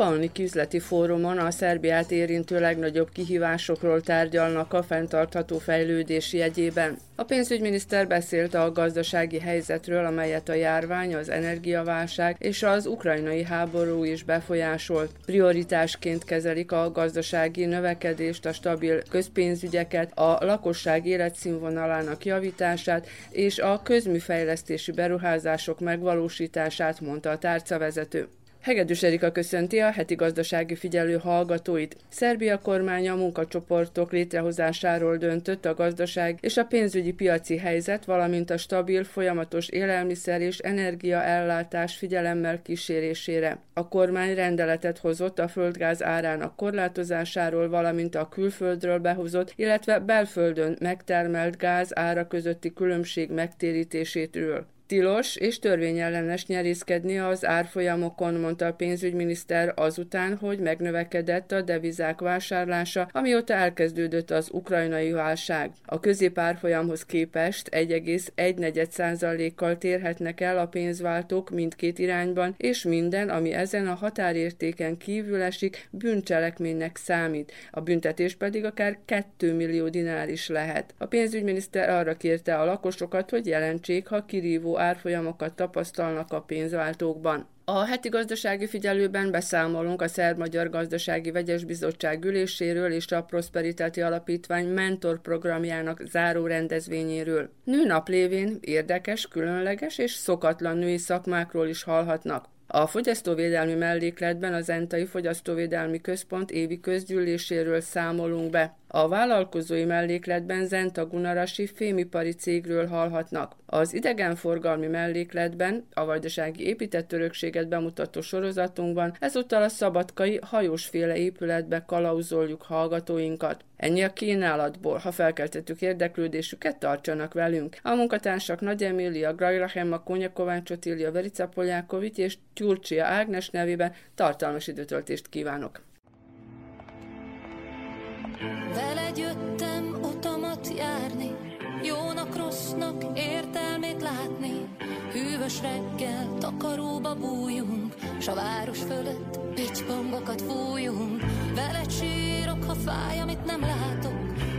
A Kopaonik üzleti fórumon a Szerbiát érintő legnagyobb kihívásokról tárgyalnak a fenntartható fejlődés jegyében. A pénzügyminiszter beszélt a gazdasági helyzetről, amelyet a járvány, az energiaválság és az ukrajnai háború is befolyásolt. Prioritásként kezelik a gazdasági növekedést, a stabil közpénzügyeket, a lakosság életszínvonalának javítását és a közműfejlesztési beruházások megvalósítását, mondta a tárcavezető. Hegedűs Erika köszönti a heti gazdasági figyelő hallgatóit. Szerbia kormánya munkacsoportok létrehozásáról döntött a gazdaság és a pénzügyi piaci helyzet, valamint a stabil, folyamatos élelmiszer és energiaellátás figyelemmel kísérésére. A kormány rendeletet hozott a földgáz árának korlátozásáról, valamint a külföldről behozott, illetve belföldön megtermelt gáz ára közötti különbség megtérítésétől. Tilos és törvényellenes nyerészkedni az árfolyamokon, mondta a pénzügyminiszter azután, hogy megnövekedett a devizák vásárlása, amióta elkezdődött az ukrajnai válság. A középárfolyamhoz képest 1,1%-kal térhetnek el a pénzváltók mindkét irányban, és minden, ami ezen a határértéken kívül esik, bűncselekménynek számít. A büntetés pedig akár 2 millió dinár is lehet. A pénzügyminiszter arra kérte a lakosokat, hogy jelentsék, ha kirívó árfolyamokat tapasztalnak a pénzváltókban. A heti gazdasági figyelőben beszámolunk a Szerb-Magyar Gazdasági Vegyes Bizottság üléséről és a Prosperitáti Alapítvány mentor programjának záró rendezvényéről. Nőnap lévén érdekes, különleges és szokatlan női szakmákról is hallhatnak. A fogyasztóvédelmi mellékletben az Entai Fogyasztóvédelmi Központ évi közgyűléséről számolunk be. A vállalkozói mellékletben Zenta Gunarasi fémipari cégről hallhatnak. Az idegenforgalmi mellékletben, a vajdasági épített örökséget bemutató sorozatunkban ezúttal a szabadkai hajósféle épületbe kalauzoljuk hallgatóinkat. Ennyi a kínálatból, ha felkeltettük érdeklődésüket, tartsanak velünk. A munkatársak Nagy Emília, Grajrahemma, Kónya Kovács Otília, Verica Poljákovics és Gyurcsia Ágnes nevében tartalmas időtöltést kívánok. Veled jöttem utamat járni, jónak, rossznak értelmét látni. Hűvös reggel takaróba bújunk, s a város fölött pitypongokat fújunk. Veled sírok, ha fáj, amit nem látok,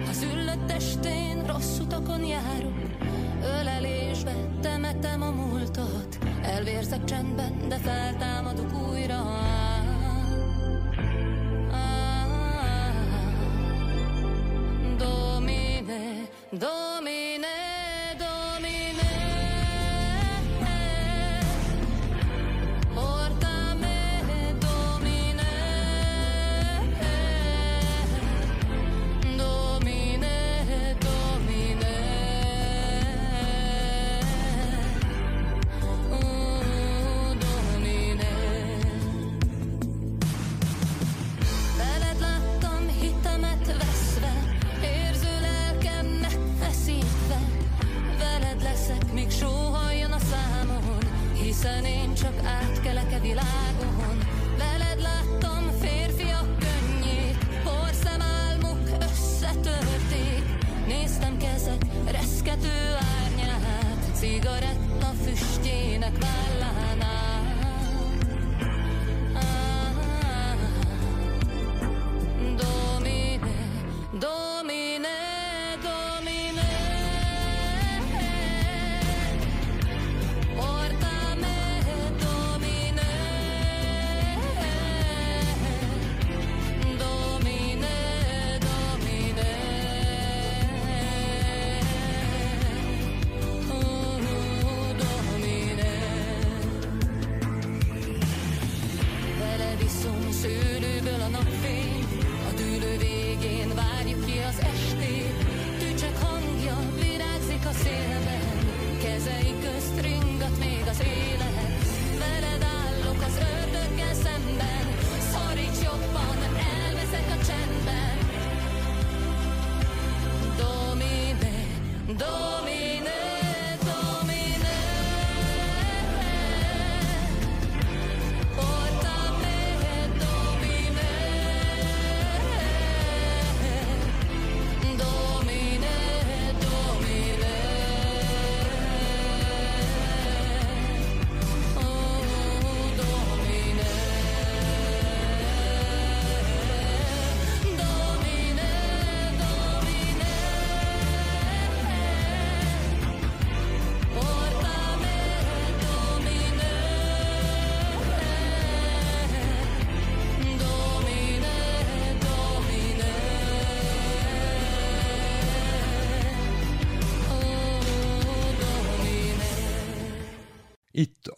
ha züllött testén rossz utakon járok. Ölelésbe temetem a múltat, elvérzek csendben, de feltámadok újra. Domine Veled láttam férfiak könnyét, porszem álmok összetörték. Néztem kezek reszkető árnyát, cigaretta füstjének vált.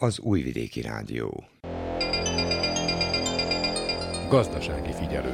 Az Újvidéki Rádió. Gazdasági figyelő.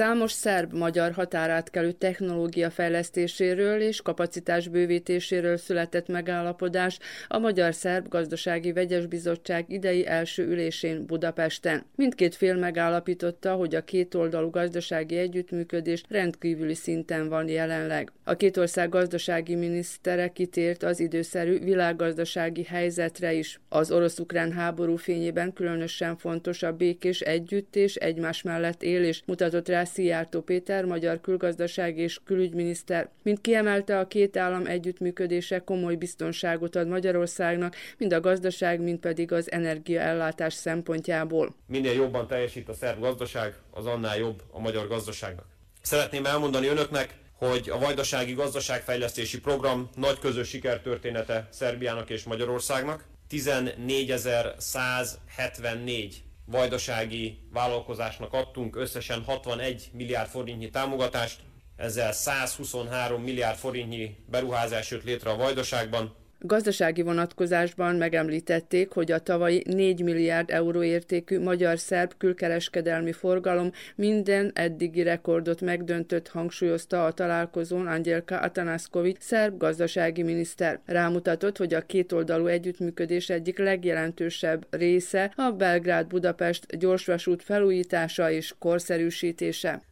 Számos szerb-magyar határátkelő technológia fejlesztéséről és kapacitás bővítéséről született megállapodás a Magyar-Szerb Gazdasági Vegyes Bizottság idei első ülésén Budapesten. Mindkét fél megállapította, hogy a kétoldalú gazdasági együttműködés rendkívüli szinten van jelenleg. A két ország gazdasági minisztere kitért az időszerű világgazdasági helyzetre is. Az orosz-ukrán háború fényében különösen fontos a békés együtt és egymás mellett élés, mutatott rá Szijjártó Péter, magyar külgazdaság és külügyminiszter. Mint kiemelte, a két állam együttműködése komoly biztonságot ad Magyarországnak, mind a gazdaság, mind pedig az energiaellátás szempontjából. Minél jobban teljesít a szerb gazdaság, az annál jobb a magyar gazdaságnak. Szeretném elmondani önöknek, hogy a Vajdasági Gazdaságfejlesztési Program nagy közös sikertörténete Szerbiának és Magyarországnak. 14.174 vajdasági vállalkozásnak adtunk összesen 61 milliárd forintnyi támogatást, ezzel 123 milliárd forintnyi beruházás jött létre a vajdaságban, Gazdasági vonatkozásban megemlítették, hogy a tavalyi 4 milliárd euró értékű magyar-szerb külkereskedelmi forgalom minden eddigi rekordot megdöntött, hangsúlyozta a találkozón Angelka Atanaszkovics, szerb gazdasági miniszter. Rámutatott, hogy a kétoldalú együttműködés egyik legjelentősebb része a Belgrád-Budapest gyorsvasút felújítása és korszerűsítése.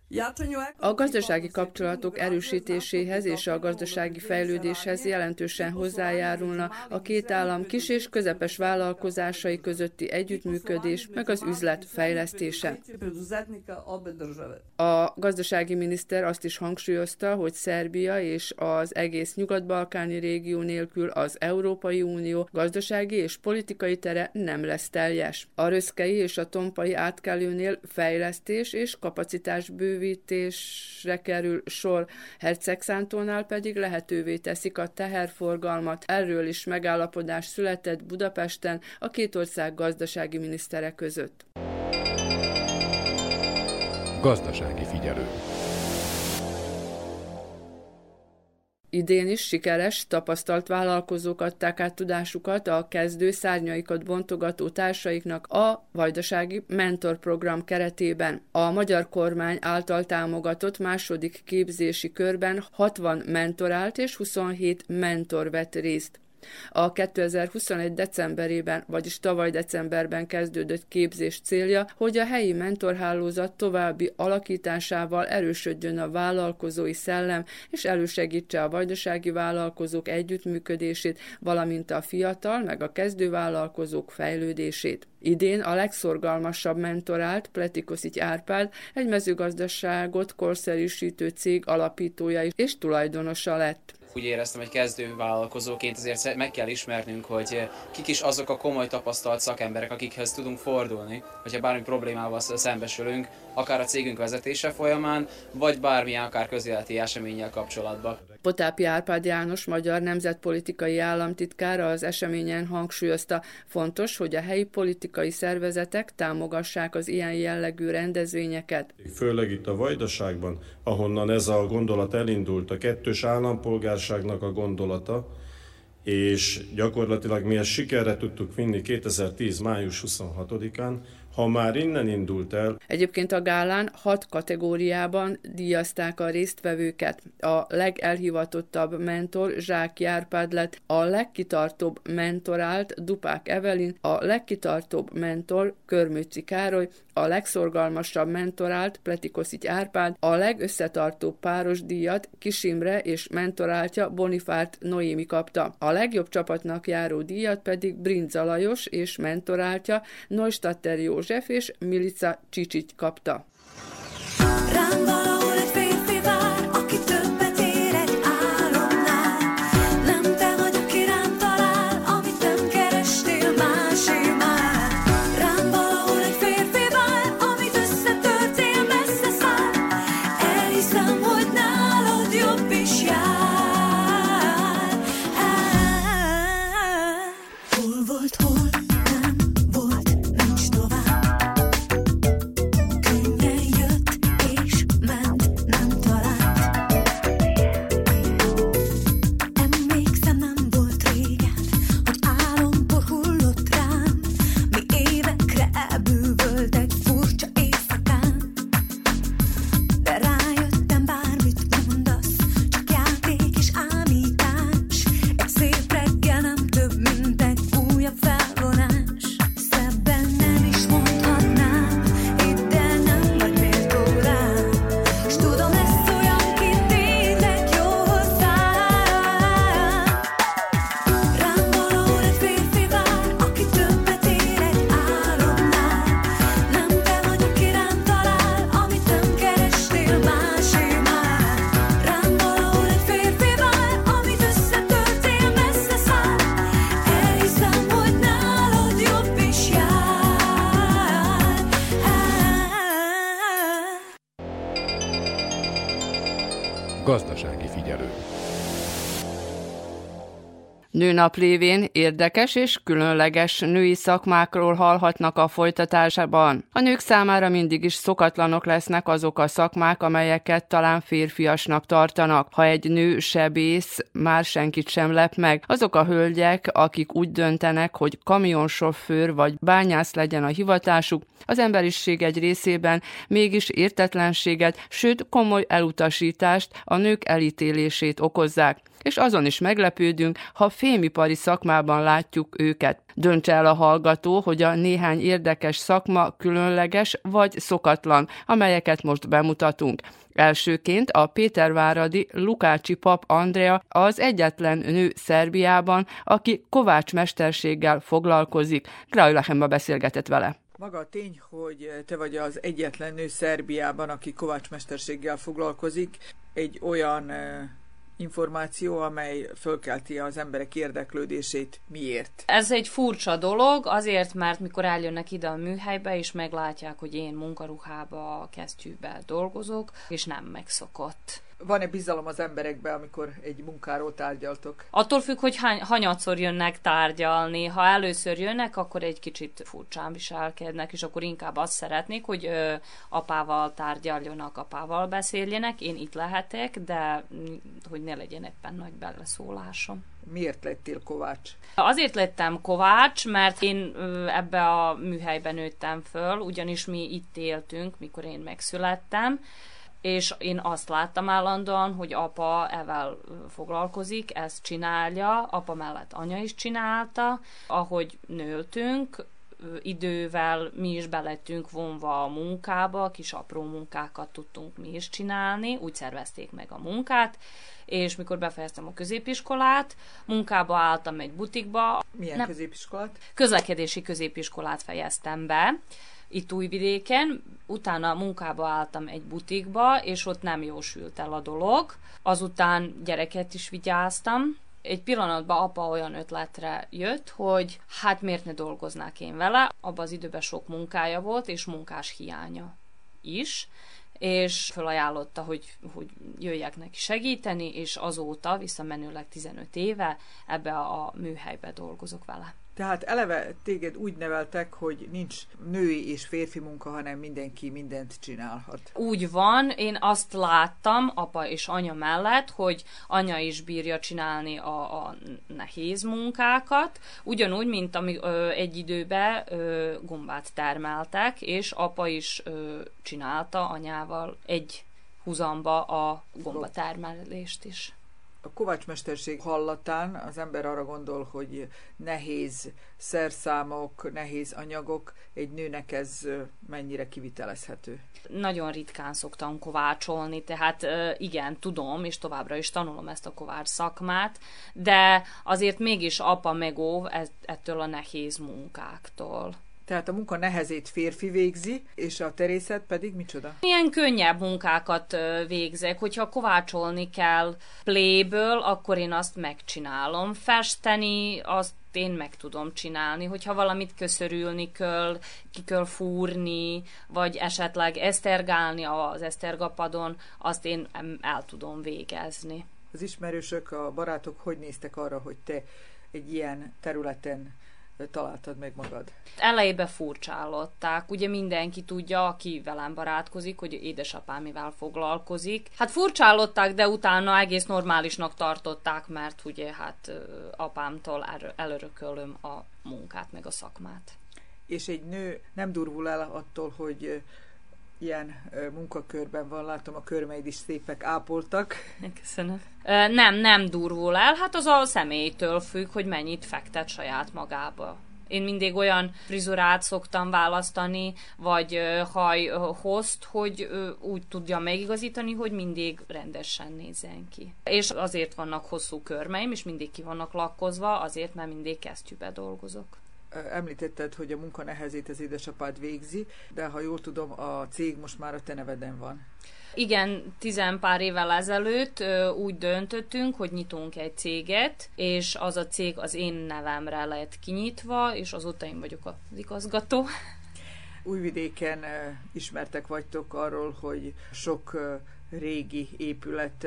A gazdasági kapcsolatok erősítéséhez és a gazdasági fejlődéshez jelentősen hozzájárulna a két állam kis és közepes vállalkozásai közötti együttműködés, meg az üzlet fejlesztése. A gazdasági miniszter azt is hangsúlyozta, hogy Szerbia és az egész nyugat-balkáni régió nélkül az Európai Unió gazdasági és politikai tere nem lesz teljes. A röszkei és a tompai átkelőnél fejlesztés és kapacitás bő bővítésre kerül sor, Hercegszántónál pedig lehetővé teszik a teherforgalmat. Erről is megállapodás született Budapesten a két ország gazdasági minisztere között. Gazdasági figyelő. Idén is sikeres, tapasztalt vállalkozók adták át tudásukat a kezdő szárnyaikat bontogató társaiknak a Vajdasági Mentor Program keretében. A magyar kormány által támogatott második képzési körben 60 mentorált és 27 mentor vett részt. A 2021. decemberében, vagyis tavaly decemberben kezdődött képzés célja, hogy a helyi mentorhálózat további alakításával erősödjön a vállalkozói szellem, és elősegítse a vajdasági vállalkozók együttműködését, valamint a fiatal meg a kezdővállalkozók fejlődését. Idén a legszorgalmasabb mentorált Pletikoszics Árpád egy mezőgazdaságot korszerűsítő cég alapítója és tulajdonosa lett úgy éreztem, hogy kezdő vállalkozóként azért meg kell ismernünk, hogy eh, kik is azok a komoly tapasztalt szakemberek, akikhez tudunk fordulni, hogyha bármi problémával szembesülünk, akár a cégünk vezetése folyamán, vagy bármilyen akár közéleti eseménnyel kapcsolatban. Potápi Árpád János, magyar nemzetpolitikai államtitkára az eseményen hangsúlyozta, fontos, hogy a helyi politikai szervezetek támogassák az ilyen jellegű rendezvényeket. Főleg itt a Vajdaságban, ahonnan ez a gondolat elindult, a kettős állampolgárságnak a gondolata, és gyakorlatilag mi ezt sikerre tudtuk vinni 2010. május 26-án, ha már innen indult el. Egyébként a gálán hat kategóriában díjazták a résztvevőket. A legelhivatottabb mentor Zsák Járpád lett, a legkitartóbb mentorált Dupák Evelin, a legkitartóbb mentor Körmőci Károly, a legszorgalmasabb mentorált Pletikoszics Árpád, a legösszetartóbb páros díjat Kisimre és mentoráltja Bonifárt Noémi kapta. A legjobb csapatnak járó díjat pedig Brinza Lajos és mentoráltja Neustatter József József és Milica Csicsit kapta. Rámba! Nőnap lévén érdekes és különleges női szakmákról hallhatnak a folytatásában. A nők számára mindig is szokatlanok lesznek azok a szakmák, amelyeket talán férfiasnak tartanak. Ha egy nő sebész, már senkit sem lep meg. Azok a hölgyek, akik úgy döntenek, hogy kamionsofőr vagy bányász legyen a hivatásuk, az emberiség egy részében mégis értetlenséget, sőt komoly elutasítást, a nők elítélését okozzák és azon is meglepődünk, ha fémipari szakmában látjuk őket. Döntse el a hallgató, hogy a néhány érdekes szakma különleges vagy szokatlan, amelyeket most bemutatunk. Elsőként a Péterváradi Lukácsi pap Andrea az egyetlen nő Szerbiában, aki kovács mesterséggel foglalkozik. Grajlachemba beszélgetett vele. Maga a tény, hogy te vagy az egyetlen nő Szerbiában, aki kovácsmesterséggel foglalkozik, egy olyan információ, amely fölkelti az emberek érdeklődését. Miért? Ez egy furcsa dolog, azért, mert mikor eljönnek ide a műhelybe, és meglátják, hogy én munkaruhába, kesztyűbe dolgozok, és nem megszokott van-e bizalom az emberekbe, amikor egy munkáról tárgyaltok? Attól függ, hogy hány, hanyatszor jönnek tárgyalni. Ha először jönnek, akkor egy kicsit furcsán viselkednek, és akkor inkább azt szeretnék, hogy ö, apával tárgyaljonak, apával beszéljenek. Én itt lehetek, de hogy ne legyen éppen nagy beleszólásom. Miért lettél kovács? Azért lettem kovács, mert én ebbe a műhelyben nőttem föl, ugyanis mi itt éltünk, mikor én megszülettem, és én azt láttam állandóan, hogy apa evel foglalkozik, ezt csinálja, apa mellett anya is csinálta, ahogy nőltünk, idővel mi is belettünk vonva a munkába, kis apró munkákat tudtunk mi is csinálni, úgy szervezték meg a munkát, és mikor befejeztem a középiskolát, munkába álltam egy butikba. Milyen Nem, középiskolát? Közlekedési középiskolát fejeztem be, itt Újvidéken, utána munkába álltam egy butikba, és ott nem jósült el a dolog. Azután gyereket is vigyáztam, egy pillanatban apa olyan ötletre jött, hogy hát miért ne dolgoznák én vele. Abban az időben sok munkája volt, és munkás hiánya is és felajánlotta, hogy, hogy jöjjek neki segíteni, és azóta, visszamenőleg 15 éve ebbe a műhelybe dolgozok vele. Tehát eleve téged úgy neveltek, hogy nincs női és férfi munka, hanem mindenki mindent csinálhat. Úgy van, én azt láttam apa és anya mellett, hogy anya is bírja csinálni a, a nehéz munkákat, ugyanúgy, mint ami ö, egy időben ö, gombát termeltek, és apa is ö, csinálta anyával egy húzamba a gombatermelést is a kovácsmesterség hallatán az ember arra gondol, hogy nehéz szerszámok, nehéz anyagok, egy nőnek ez mennyire kivitelezhető? Nagyon ritkán szoktam kovácsolni, tehát igen, tudom, és továbbra is tanulom ezt a kovács szakmát, de azért mégis apa megóv ettől a nehéz munkáktól. Tehát a munka nehezét férfi végzi, és a terészet pedig micsoda? Milyen könnyebb munkákat végzek. Hogyha kovácsolni kell pléből, akkor én azt megcsinálom. Festeni, azt én meg tudom csinálni, hogyha valamit köszörülni kell, ki kell fúrni, vagy esetleg esztergálni az esztergapadon, azt én el tudom végezni. Az ismerősök, a barátok hogy néztek arra, hogy te egy ilyen területen találtad meg magad? Elejébe furcsálották. Ugye mindenki tudja, aki velem barátkozik, hogy édesapám mivel foglalkozik. Hát furcsálották, de utána egész normálisnak tartották, mert ugye hát apámtól elörökölöm a munkát, meg a szakmát. És egy nő nem durvul el attól, hogy ilyen munkakörben van, látom a körmeid is szépek ápoltak. Köszönöm. Nem, nem durvul el, hát az a személytől függ, hogy mennyit fektet saját magába. Én mindig olyan frizurát szoktam választani, vagy hajhozt, hogy úgy tudja megigazítani, hogy mindig rendesen nézzen ki. És azért vannak hosszú körmeim, és mindig ki vannak lakkozva, azért, mert mindig kesztyűbe dolgozok említetted, hogy a munka nehezét az édesapád végzi, de ha jól tudom, a cég most már a te neveden van. Igen, tizen pár évvel ezelőtt úgy döntöttünk, hogy nyitunk egy céget, és az a cég az én nevemre lett kinyitva, és azóta én vagyok az igazgató. Újvidéken ismertek vagytok arról, hogy sok régi épület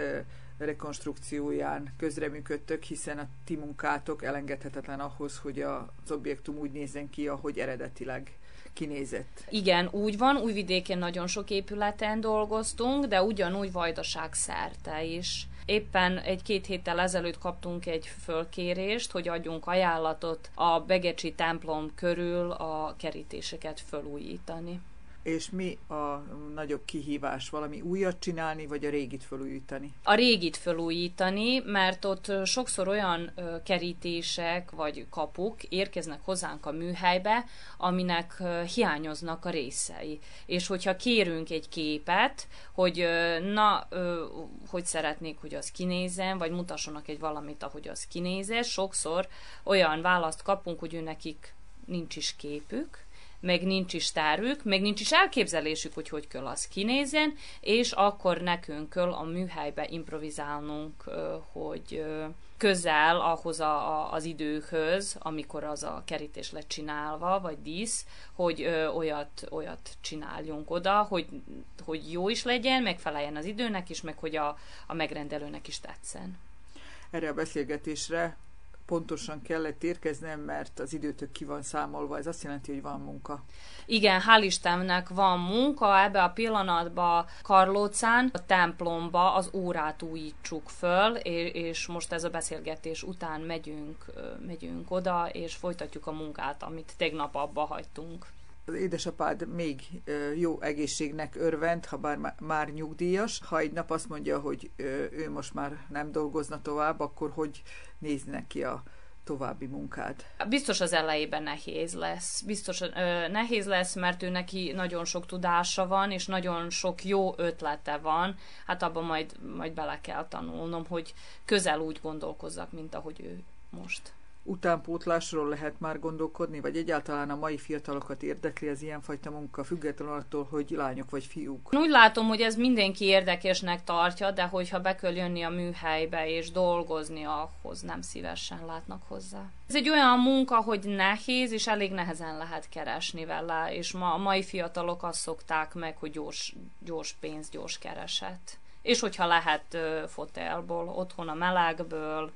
rekonstrukcióján közreműködtök, hiszen a ti munkátok elengedhetetlen ahhoz, hogy az objektum úgy nézzen ki, ahogy eredetileg kinézett. Igen, úgy van, Újvidéken nagyon sok épületen dolgoztunk, de ugyanúgy Vajdaság szerte is. Éppen egy-két héttel ezelőtt kaptunk egy fölkérést, hogy adjunk ajánlatot a Begecsi templom körül a kerítéseket fölújítani. És mi a nagyobb kihívás? Valami újat csinálni, vagy a régit felújítani? A régit felújítani, mert ott sokszor olyan kerítések vagy kapuk érkeznek hozzánk a műhelybe, aminek hiányoznak a részei. És hogyha kérünk egy képet, hogy na, hogy szeretnék, hogy az kinézzen, vagy mutassanak egy valamit, ahogy az kinézze, sokszor olyan választ kapunk, hogy ő nekik nincs is képük, meg nincs is tárük, meg nincs is elképzelésük, hogy hogy kell az kinézzen, és akkor nekünk kell a műhelybe improvizálnunk, hogy közel ahhoz a, a, az időhöz, amikor az a kerítés lett csinálva, vagy dísz, hogy ö, olyat, olyat csináljunk oda, hogy, hogy jó is legyen, megfeleljen az időnek is, meg hogy a, a megrendelőnek is tetszen. Erre a beszélgetésre pontosan kellett érkeznem, mert az időtök ki van számolva, ez azt jelenti, hogy van munka. Igen, hál' Istennek van munka, ebbe a pillanatban Karlócán, a templomba az órát újítsuk föl, és most ez a beszélgetés után megyünk, megyünk oda, és folytatjuk a munkát, amit tegnap abba hagytunk az édesapád még jó egészségnek örvend, ha bár már nyugdíjas. Ha egy nap azt mondja, hogy ő most már nem dolgozna tovább, akkor hogy néznek ki a további munkád? Biztos az elejében nehéz lesz. Biztos ö, nehéz lesz, mert ő neki nagyon sok tudása van, és nagyon sok jó ötlete van. Hát abban majd, majd bele kell tanulnom, hogy közel úgy gondolkozzak, mint ahogy ő most utánpótlásról lehet már gondolkodni, vagy egyáltalán a mai fiatalokat érdekli az ilyenfajta munka, függetlenül attól, hogy lányok vagy fiúk? Úgy látom, hogy ez mindenki érdekesnek tartja, de hogyha be kell jönni a műhelybe és dolgozni, ahhoz nem szívesen látnak hozzá. Ez egy olyan munka, hogy nehéz, és elég nehezen lehet keresni vele, és ma, a mai fiatalok azt szokták meg, hogy gyors, gyors pénz, gyors kereset. És hogyha lehet fotelból, otthon a melegből,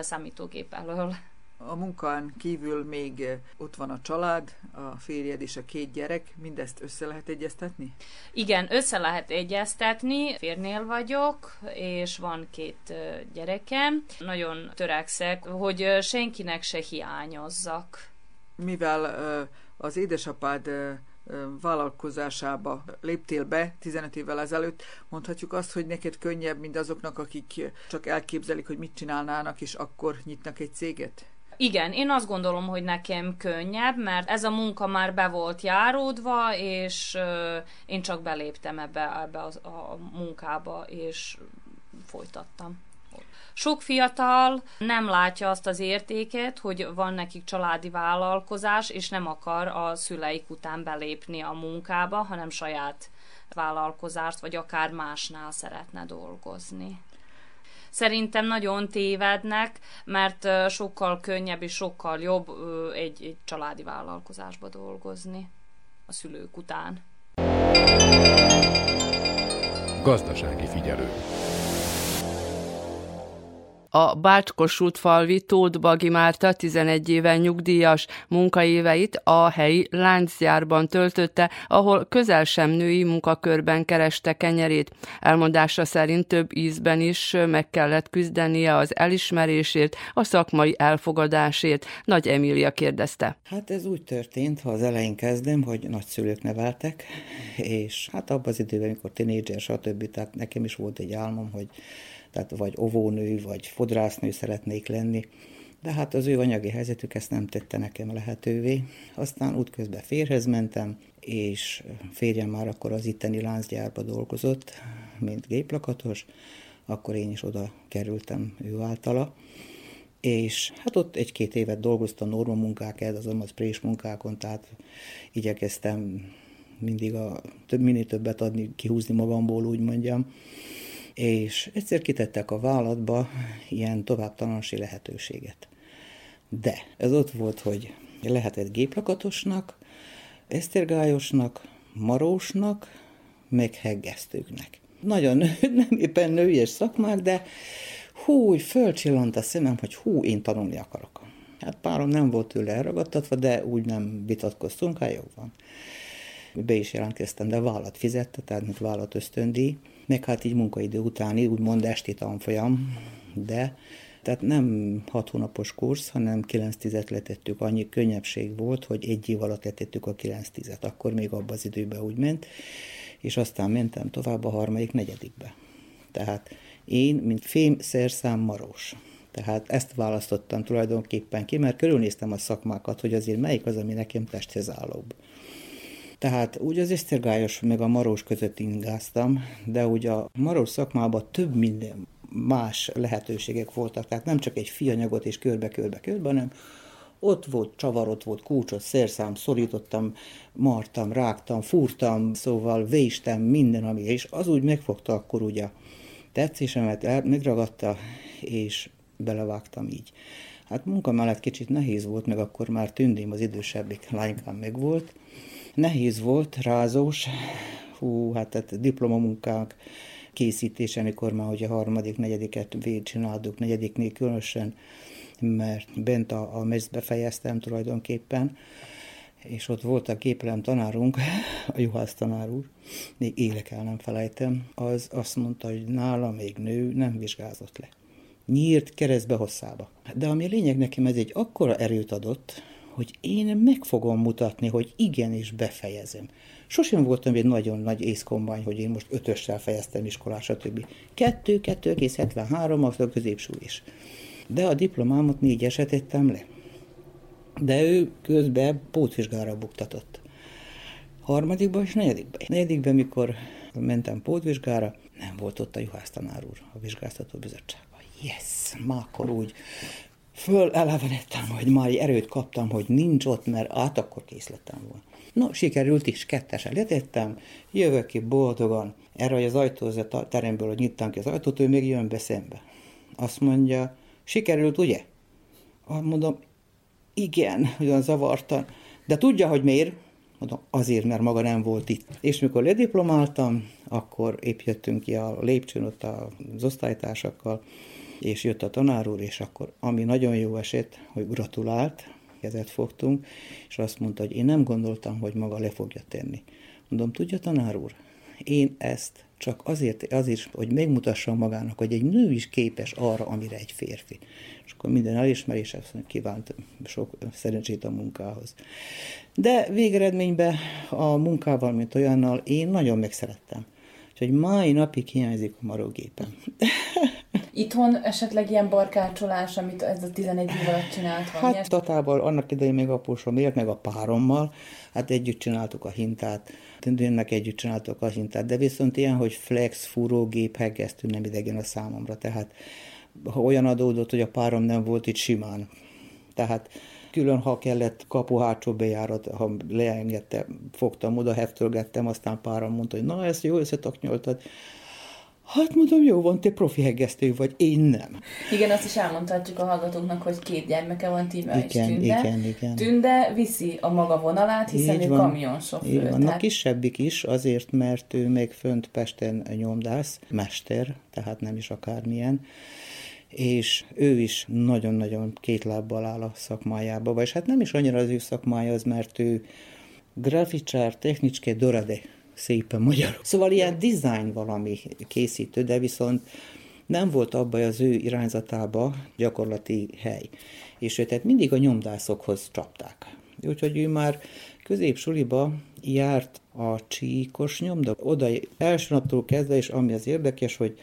számítógép elől a munkán kívül még ott van a család, a férjed és a két gyerek, mindezt össze lehet egyeztetni? Igen, össze lehet egyeztetni. Férnél vagyok, és van két gyerekem. Nagyon törekszek, hogy senkinek se hiányozzak. Mivel az édesapád vállalkozásába léptél be 15 évvel ezelőtt, mondhatjuk azt, hogy neked könnyebb, mint azoknak, akik csak elképzelik, hogy mit csinálnának, és akkor nyitnak egy céget? Igen, én azt gondolom, hogy nekem könnyebb, mert ez a munka már be volt járódva, és én csak beléptem ebbe, ebbe a, a munkába, és folytattam. Sok fiatal nem látja azt az értéket, hogy van nekik családi vállalkozás, és nem akar a szüleik után belépni a munkába, hanem saját vállalkozást, vagy akár másnál szeretne dolgozni szerintem nagyon tévednek, mert sokkal könnyebb és sokkal jobb egy, egy családi vállalkozásba dolgozni a szülők után. Gazdasági figyelő. A Bácskosút falvi Tóth Bagi Márta 11 éve nyugdíjas munkaéveit a helyi láncgyárban töltötte, ahol közel sem női munkakörben kereste kenyerét. Elmondása szerint több ízben is meg kellett küzdenie az elismerésért, a szakmai elfogadásért. Nagy Emília kérdezte. Hát ez úgy történt, ha az elején kezdem, hogy nagyszülők neveltek, és hát abban az időben, amikor tinédzser, stb. Tehát nekem is volt egy álmom, hogy tehát vagy ovónő, vagy fodrásznő szeretnék lenni, de hát az ő anyagi helyzetük ezt nem tette nekem lehetővé. Aztán útközben férhez mentem, és férjem már akkor az itteni láncgyárba dolgozott, mint géplakatos, akkor én is oda kerültem ő általa. És hát ott egy-két évet dolgoztam norma munkákat, azon az prés munkákon, tehát igyekeztem mindig a több, minél többet adni, kihúzni magamból, úgy mondjam és egyszer kitettek a vállatba ilyen továbbtanulási lehetőséget. De ez ott volt, hogy lehetett géplakatosnak, esztergályosnak, marósnak, meg heggesztőknek. nagyon nem éppen nőies szakmák, de hú, fölcsillant a szemem, hogy hú, én tanulni akarok. Hát párom nem volt tőle elragadtatva, de úgy nem vitatkoztunk, hát jó van. Be is jelentkeztem, de vállat fizette, tehát mint vállat ösztöndíj, meg hát így munkaidő utáni, úgymond esti tanfolyam, de tehát nem hat hónapos kursz, hanem 9 tizet letettük. Annyi könnyebbség volt, hogy egy év alatt letettük a 9 tizet. Akkor még abban az időben úgy ment, és aztán mentem tovább a harmadik, negyedikbe. Tehát én, mint fém szerszám marós. Tehát ezt választottam tulajdonképpen ki, mert körülnéztem a szakmákat, hogy azért melyik az, ami nekem testhez állóbb. Tehát úgy az esztergályos meg a marós között ingáztam, de úgy a marós szakmában több minden más lehetőségek voltak, tehát nem csak egy fianyagot és körbe-körbe-körbe, hanem ott volt csavar, ott volt kulcsot, szerszám, szorítottam, martam, rágtam, fúrtam, szóval véstem, minden, ami, és az úgy megfogta akkor ugye tetszésemet, megragadta, és belevágtam így. Hát munka mellett kicsit nehéz volt, meg akkor már tündém az idősebbik lánykám meg volt. Nehéz volt, rázós, hú, hát tehát diplomamunkák készítése, amikor már hogy a harmadik, negyediket végigcsináltuk, negyediknél különösen, mert bent a, a mezbe fejeztem tulajdonképpen, és ott volt a képelem tanárunk, a Juhász tanár úr, még élek el nem felejtem, az azt mondta, hogy nála még nő nem vizsgázott le. Nyírt keresztbe hosszába. De ami lényeg nekem ez egy akkora erőt adott, hogy én meg fogom mutatni, hogy igenis befejezem. Sosem voltam egy nagyon nagy észkombány, hogy én most ötössel fejeztem iskolát, stb. 2, 2,73 a középső is. De a diplomámat négyeset tettem le. De ő közben pótvizsgára buktatott. Harmadikban és negyedikben. Negyedikben, mikor mentem pótvizsgára, nem volt ott a juhász tanár úr a vizsgáztató bizottságban. Yes, már akkor úgy föl elevenedtem, hogy már erőt kaptam, hogy nincs ott, mert át akkor készletem volna. No, sikerült is, kettesen letettem, jövök ki boldogan, erre, hogy az ajtózat teremből, hogy nyittam ki az ajtót, ő még jön be szembe. Azt mondja, sikerült, ugye? Azt mondom, igen, olyan zavartan. De tudja, hogy miért? Mondom, azért, mert maga nem volt itt. És mikor lediplomáltam, akkor épp jöttünk ki a lépcsőn ott az osztálytársakkal, és jött a tanár úr, és akkor, ami nagyon jó esett, hogy gratulált, kezet fogtunk, és azt mondta, hogy én nem gondoltam, hogy maga le fogja tenni. Mondom, tudja tanár úr, én ezt csak azért, azért, hogy megmutassam magának, hogy egy nő is képes arra, amire egy férfi. És akkor minden elismerés kívánt sok szerencsét a munkához. De végeredményben a munkával, mint olyannal, én nagyon megszerettem. Úgyhogy mai napig hiányzik a marógépem. Itthon esetleg ilyen barkácsolás, amit ez a 11 év alatt csinált? Hát Tatával annak idején még apósom élt, meg a párommal, hát együtt csináltuk a hintát, tündőnnek együtt csináltuk a hintát, de viszont ilyen, hogy flex, fúrógép, hegesztő nem idegen a számomra, tehát ha olyan adódott, hogy a párom nem volt itt simán, tehát külön, ha kellett kapu hátsó bejárat, ha leengedte, fogtam oda, heftölgettem, aztán párom mondta, hogy na, ezt jó összetaknyoltad, Hát mondom, jó van, te profi hegesztő vagy, én nem. Igen, azt is elmondhatjuk a hallgatóknak, hogy két gyermeke van, Tíme és Tünde. Igen, igen. Tünde viszi a maga vonalát, hiszen Így ő van. kamionsofőr. Így van. Tehát... A kisebbik is, azért, mert ő még fönt Pesten nyomdász, mester, tehát nem is akármilyen és ő is nagyon-nagyon két lábbal áll a szakmájába, vagy hát nem is annyira az ő szakmája az, mert ő graficsár, technicské dorade szépen magyarul. Szóval ilyen design valami készítő, de viszont nem volt abban az ő irányzatába gyakorlati hely. És ő tehát mindig a nyomdászokhoz csapták. Úgyhogy ő már középsuliba járt a csíkos nyomda. Oda első naptól kezdve, és ami az érdekes, hogy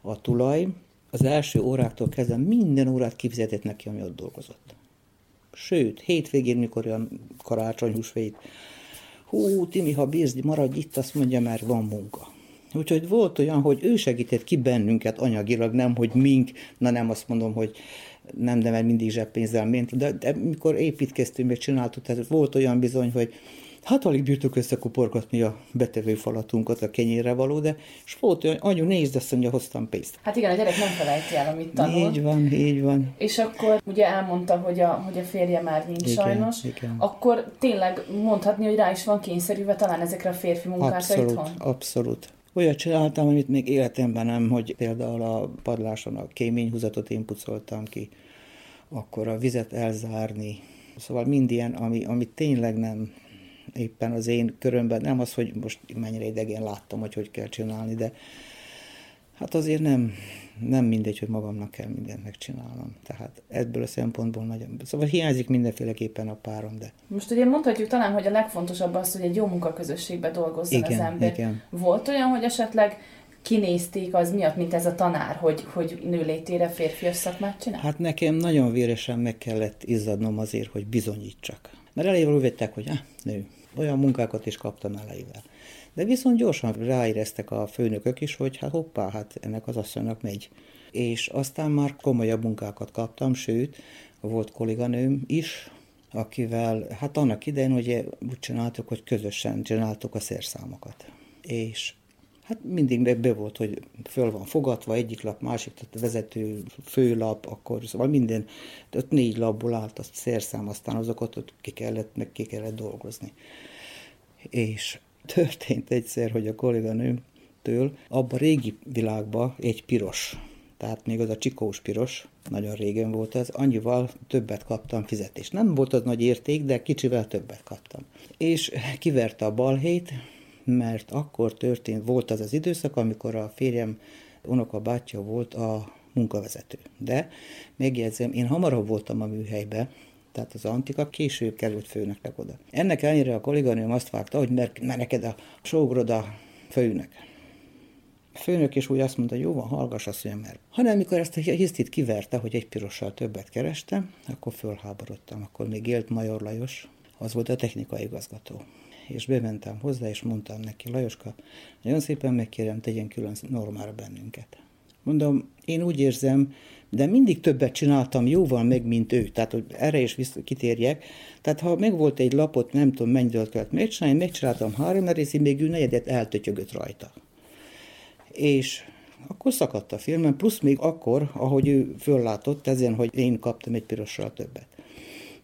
a tulaj az első óráktól kezdve minden órát kifizetett neki, ami ott dolgozott. Sőt, hétvégén, mikor olyan karácsony, húsvét, hú, Timi, ha bírsz, maradj itt, azt mondja, mert van munka. Úgyhogy volt olyan, hogy ő segített ki bennünket anyagilag, nem, hogy mink, na nem azt mondom, hogy nem, de mert mindig zseppénzzel ment, de, de mikor építkeztünk, meg csináltuk, tehát volt olyan bizony, hogy Hát alig bírtuk összekuporgatni a betevő falatunkat a kenyérre való, de és volt anyu, nézd, azt mondja, hoztam pénzt. Hát igen, a gyerek nem felejti el, amit tanul. Így van, így van. És akkor ugye elmondta, hogy a, hogy a férje már nincs igen, sajnos. Igen. Akkor tényleg mondhatni, hogy rá is van kényszerülve talán ezekre a férfi munkákra abszolút, itthon? Abszolút, Olyat csináltam, amit még életemben nem, hogy például a padláson a kéményhúzatot én pucoltam ki, akkor a vizet elzárni. Szóval mind ilyen, ami, ami tényleg nem éppen az én körömben, nem az, hogy most mennyire idegen láttam, hogy hogy kell csinálni, de hát azért nem, nem mindegy, hogy magamnak kell mindent megcsinálnom. Tehát ebből a szempontból nagyon... Szóval hiányzik mindenféleképpen a párom, de... Most ugye mondhatjuk talán, hogy a legfontosabb az, hogy egy jó munkaközösségbe dolgozzon igen, az ember. Igen. Volt olyan, hogy esetleg kinézték az miatt, mint ez a tanár, hogy, hogy nőlétére férfias szakmát csinál? Hát nekem nagyon véresen meg kellett izzadnom azért, hogy bizonyítsak. Mert úgy vettek, hogy ah, nő. Olyan munkákat is kaptam elejével. De viszont gyorsan ráéreztek a főnökök is, hogy hát hoppá, hát ennek az asszonynak megy. És aztán már komolyabb munkákat kaptam, sőt, volt kolléganőm is, akivel, hát annak idején ugye úgy csináltuk, hogy közösen csináltuk a szerszámokat. És hát mindig be volt, hogy föl van fogatva, egyik lap, másik, tehát vezető főlap, akkor szóval minden, ott négy lapból állt a szerszám, aztán azokat ott ki kellett, meg ki kellett dolgozni. És történt egyszer, hogy a kolléganőmtől abban a régi világban egy piros, tehát még az a csikós piros, nagyon régen volt az, annyival többet kaptam fizetést. Nem volt az nagy érték, de kicsivel többet kaptam. És kiverte a balhét, mert akkor történt, volt az az időszak, amikor a férjem unoka bátyja volt a munkavezető. De megjegyzem, én hamarabb voltam a műhelybe, tehát az Antika később került főnöknek oda. Ennek ellenére a kolléganőm azt vágta, hogy mert, mert neked a sógrod főnök. A főnök is úgy azt mondta, jó van, hallgass azt, hogy mert. Hanem mikor ezt a hisztit kiverte, hogy egy pirossal többet kerestem, akkor fölháborodtam. Akkor még élt Major Lajos, az volt a technikai igazgató. És bementem hozzá, és mondtam neki, Lajoska, nagyon szépen megkérem, tegyen külön normára bennünket. Mondom, én úgy érzem, de mindig többet csináltam jóval meg, mint ő. Tehát, hogy erre is vissza, kitérjek. Tehát, ha meg volt egy lapot, nem tudom, mennyi időt kellett megcsinálni, megcsináltam három részig, még ő negyedet eltötyögött rajta. És akkor szakadt a filmem, plusz még akkor, ahogy ő föllátott ezen, hogy én kaptam egy pirossal többet.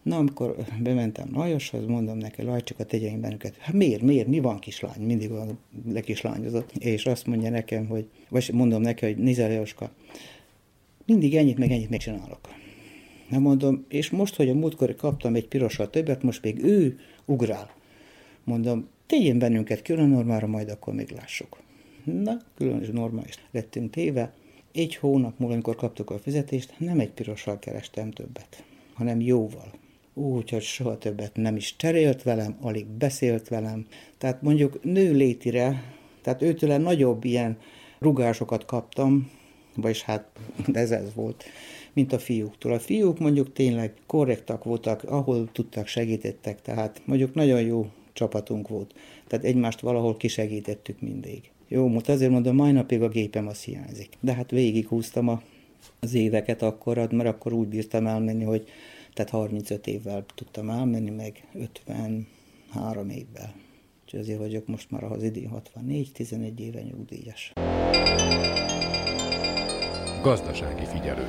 Na, amikor bementem Lajoshoz, mondom neki, Lajcsokat tegyen bennünket. Hát miért, miért, mi van kislány? Mindig van lekislányozott. És azt mondja nekem, hogy, vagy mondom neki, hogy nézzel, Lajoska, mindig ennyit meg ennyit megcsinálok. Nem mondom, és most, hogy a múltkor kaptam egy pirossal többet, most még ő ugrál. Mondom, tegyen bennünket külön normára, majd akkor még lássuk. Na, különös normális lettünk téve. Egy hónap múlva, amikor kaptuk a fizetést, nem egy pirossal kerestem többet, hanem jóval. Úgy, hogy soha többet nem is cserélt velem, alig beszélt velem. Tehát mondjuk nő létire, tehát őtől nagyobb ilyen rugásokat kaptam, vagyis hát ez ez volt, mint a fiúktól. A fiúk mondjuk tényleg korrektak voltak, ahol tudtak, segítettek, tehát mondjuk nagyon jó csapatunk volt. Tehát egymást valahol kisegítettük mindig. Jó, most azért mondom, mai napig a gépem az hiányzik. De hát végighúztam a, az éveket akkor, mert akkor úgy bírtam elmenni, hogy tehát 35 évvel tudtam elmenni, meg 53 évvel. Úgyhogy azért vagyok most már az idén 64, 11 éve nyugdíjas. Gazdasági figyelő.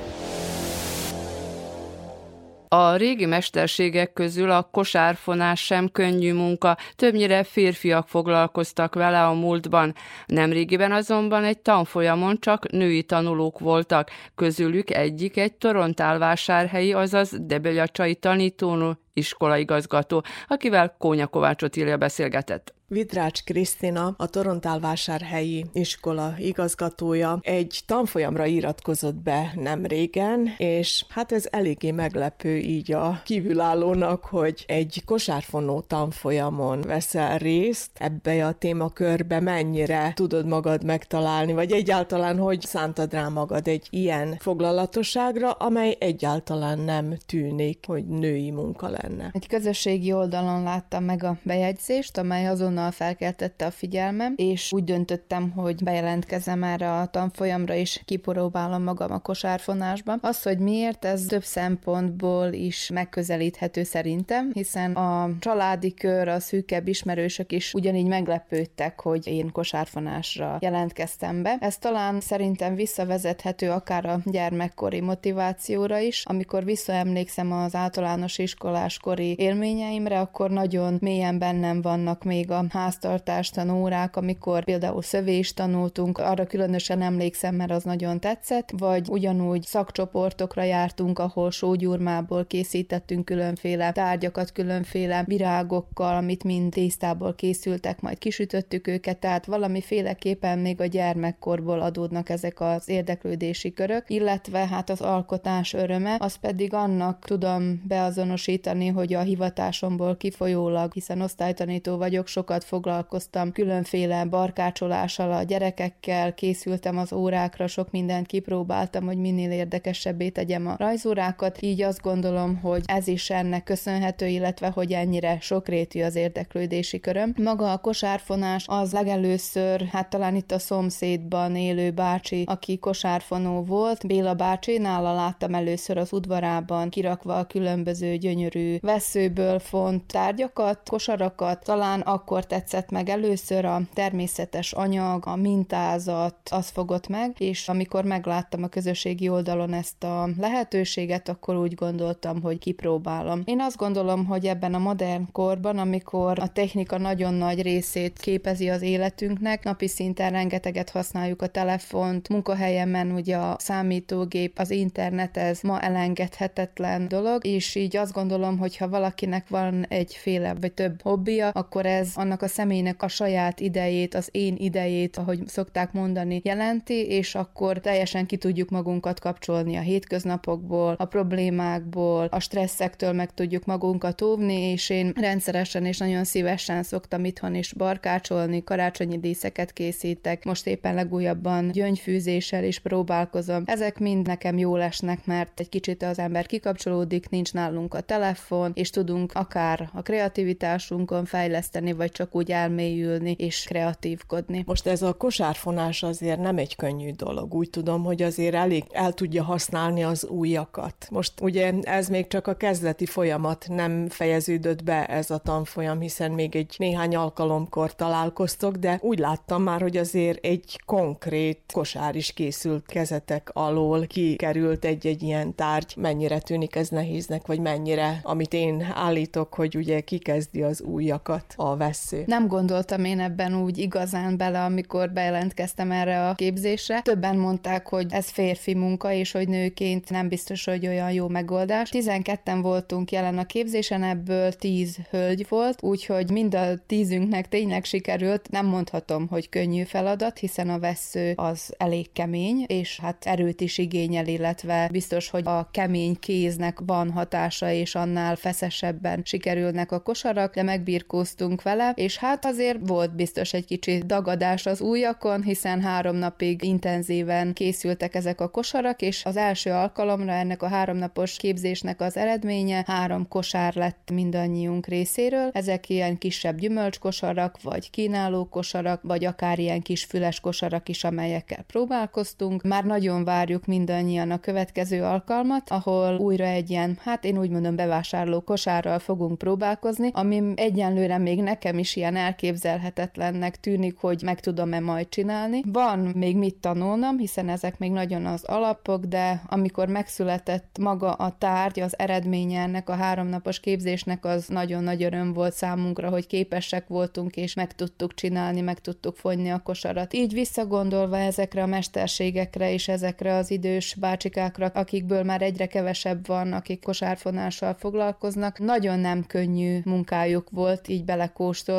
A régi mesterségek közül a kosárfonás sem könnyű munka, többnyire férfiak foglalkoztak vele a múltban. Nemrégiben azonban egy tanfolyamon csak női tanulók voltak, közülük egyik egy torontálvásárhelyi, azaz debelyacsai tanítónő iskolaigazgató, akivel Kónya Kovácsot írja beszélgetett. Vidrács Krisztina, a Torontálvásárhelyi iskola igazgatója egy tanfolyamra iratkozott be nem régen, és hát ez eléggé meglepő így a kívülállónak, hogy egy kosárfonó tanfolyamon veszel részt ebbe a témakörbe, mennyire tudod magad megtalálni, vagy egyáltalán hogy szántad rá magad egy ilyen foglalatosságra, amely egyáltalán nem tűnik, hogy női munka lenne. Egy közösségi oldalon láttam meg a bejegyzést, amely azon azonnal felkeltette a figyelmem, és úgy döntöttem, hogy bejelentkezem erre a tanfolyamra, és kipróbálom magam a kosárfonásban. Az, hogy miért, ez több szempontból is megközelíthető szerintem, hiszen a családi kör, a szűkebb ismerősök is ugyanígy meglepődtek, hogy én kosárfonásra jelentkeztem be. Ez talán szerintem visszavezethető akár a gyermekkori motivációra is. Amikor visszaemlékszem az általános iskoláskori élményeimre, akkor nagyon mélyen bennem vannak még a háztartás tanórák, amikor például szövést tanultunk, arra különösen emlékszem, mert az nagyon tetszett, vagy ugyanúgy szakcsoportokra jártunk, ahol sógyurmából készítettünk különféle tárgyakat, különféle virágokkal, amit mind tésztából készültek, majd kisütöttük őket, tehát valamiféleképpen még a gyermekkorból adódnak ezek az érdeklődési körök, illetve hát az alkotás öröme, az pedig annak tudom beazonosítani, hogy a hivatásomból kifolyólag, hiszen osztálytanító vagyok, sokat foglalkoztam különféle barkácsolással a gyerekekkel, készültem az órákra, sok mindent kipróbáltam, hogy minél érdekesebbé tegyem a rajzórákat, így azt gondolom, hogy ez is ennek köszönhető, illetve hogy ennyire sokrétű az érdeklődési köröm. Maga a kosárfonás az legelőször, hát talán itt a szomszédban élő bácsi, aki kosárfonó volt, Béla bácsi, nála láttam először az udvarában kirakva a különböző gyönyörű veszőből font tárgyakat, kosarakat, talán akkor tetszett meg először a természetes anyag, a mintázat, az fogott meg, és amikor megláttam a közösségi oldalon ezt a lehetőséget, akkor úgy gondoltam, hogy kipróbálom. Én azt gondolom, hogy ebben a modern korban, amikor a technika nagyon nagy részét képezi az életünknek, napi szinten rengeteget használjuk a telefont, munkahelyemen ugye a számítógép, az internet, ez ma elengedhetetlen dolog, és így azt gondolom, hogy ha valakinek van egyféle vagy több hobbija, akkor ez annak a személynek a saját idejét, az én idejét, ahogy szokták mondani, jelenti, és akkor teljesen ki tudjuk magunkat kapcsolni a hétköznapokból, a problémákból, a stresszektől meg tudjuk magunkat óvni, és én rendszeresen és nagyon szívesen szoktam itthon is barkácsolni, karácsonyi díszeket készítek, most éppen legújabban gyöngyfűzéssel is próbálkozom. Ezek mind nekem jól esnek, mert egy kicsit az ember kikapcsolódik, nincs nálunk a telefon, és tudunk akár a kreativitásunkon fejleszteni, vagy csak úgy elmélyülni és kreatívkodni. Most ez a kosárfonás azért nem egy könnyű dolog. Úgy tudom, hogy azért elég el tudja használni az újakat. Most ugye ez még csak a kezdeti folyamat, nem fejeződött be ez a tanfolyam, hiszen még egy néhány alkalomkor találkoztok, de úgy láttam már, hogy azért egy konkrét kosár is készült kezetek alól, kikerült egy-egy ilyen tárgy. Mennyire tűnik ez nehéznek, vagy mennyire, amit én állítok, hogy ugye kikezdi az újakat a vesző. Nem gondoltam én ebben úgy igazán bele, amikor bejelentkeztem erre a képzésre. Többen mondták, hogy ez férfi munka, és hogy nőként nem biztos, hogy olyan jó megoldás. 12-en voltunk jelen a képzésen, ebből 10 hölgy volt, úgyhogy mind a tízünknek tényleg sikerült. Nem mondhatom, hogy könnyű feladat, hiszen a vesző az elég kemény, és hát erőt is igényel, illetve biztos, hogy a kemény kéznek van hatása, és annál feszesebben sikerülnek a kosarak, de megbirkóztunk vele, és hát azért volt biztos egy kicsi dagadás az újakon, hiszen három napig intenzíven készültek ezek a kosarak, és az első alkalomra ennek a háromnapos képzésnek az eredménye három kosár lett mindannyiunk részéről. Ezek ilyen kisebb gyümölcskosarak, vagy kínáló kosarak, vagy akár ilyen kis füles kosarak is, amelyekkel próbálkoztunk. Már nagyon várjuk mindannyian a következő alkalmat, ahol újra egy ilyen, hát én úgy mondom, bevásárló kosárral fogunk próbálkozni, ami egyenlőre még nekem is ilyen elképzelhetetlennek tűnik, hogy meg tudom-e majd csinálni. Van még mit tanulnom, hiszen ezek még nagyon az alapok, de amikor megszületett maga a tárgy, az eredménye ennek a háromnapos képzésnek, az nagyon nagy öröm volt számunkra, hogy képesek voltunk, és meg tudtuk csinálni, meg tudtuk fonyni a kosarat. Így visszagondolva ezekre a mesterségekre és ezekre az idős bácsikákra, akikből már egyre kevesebb van, akik kosárfonással foglalkoznak, nagyon nem könnyű munkájuk volt így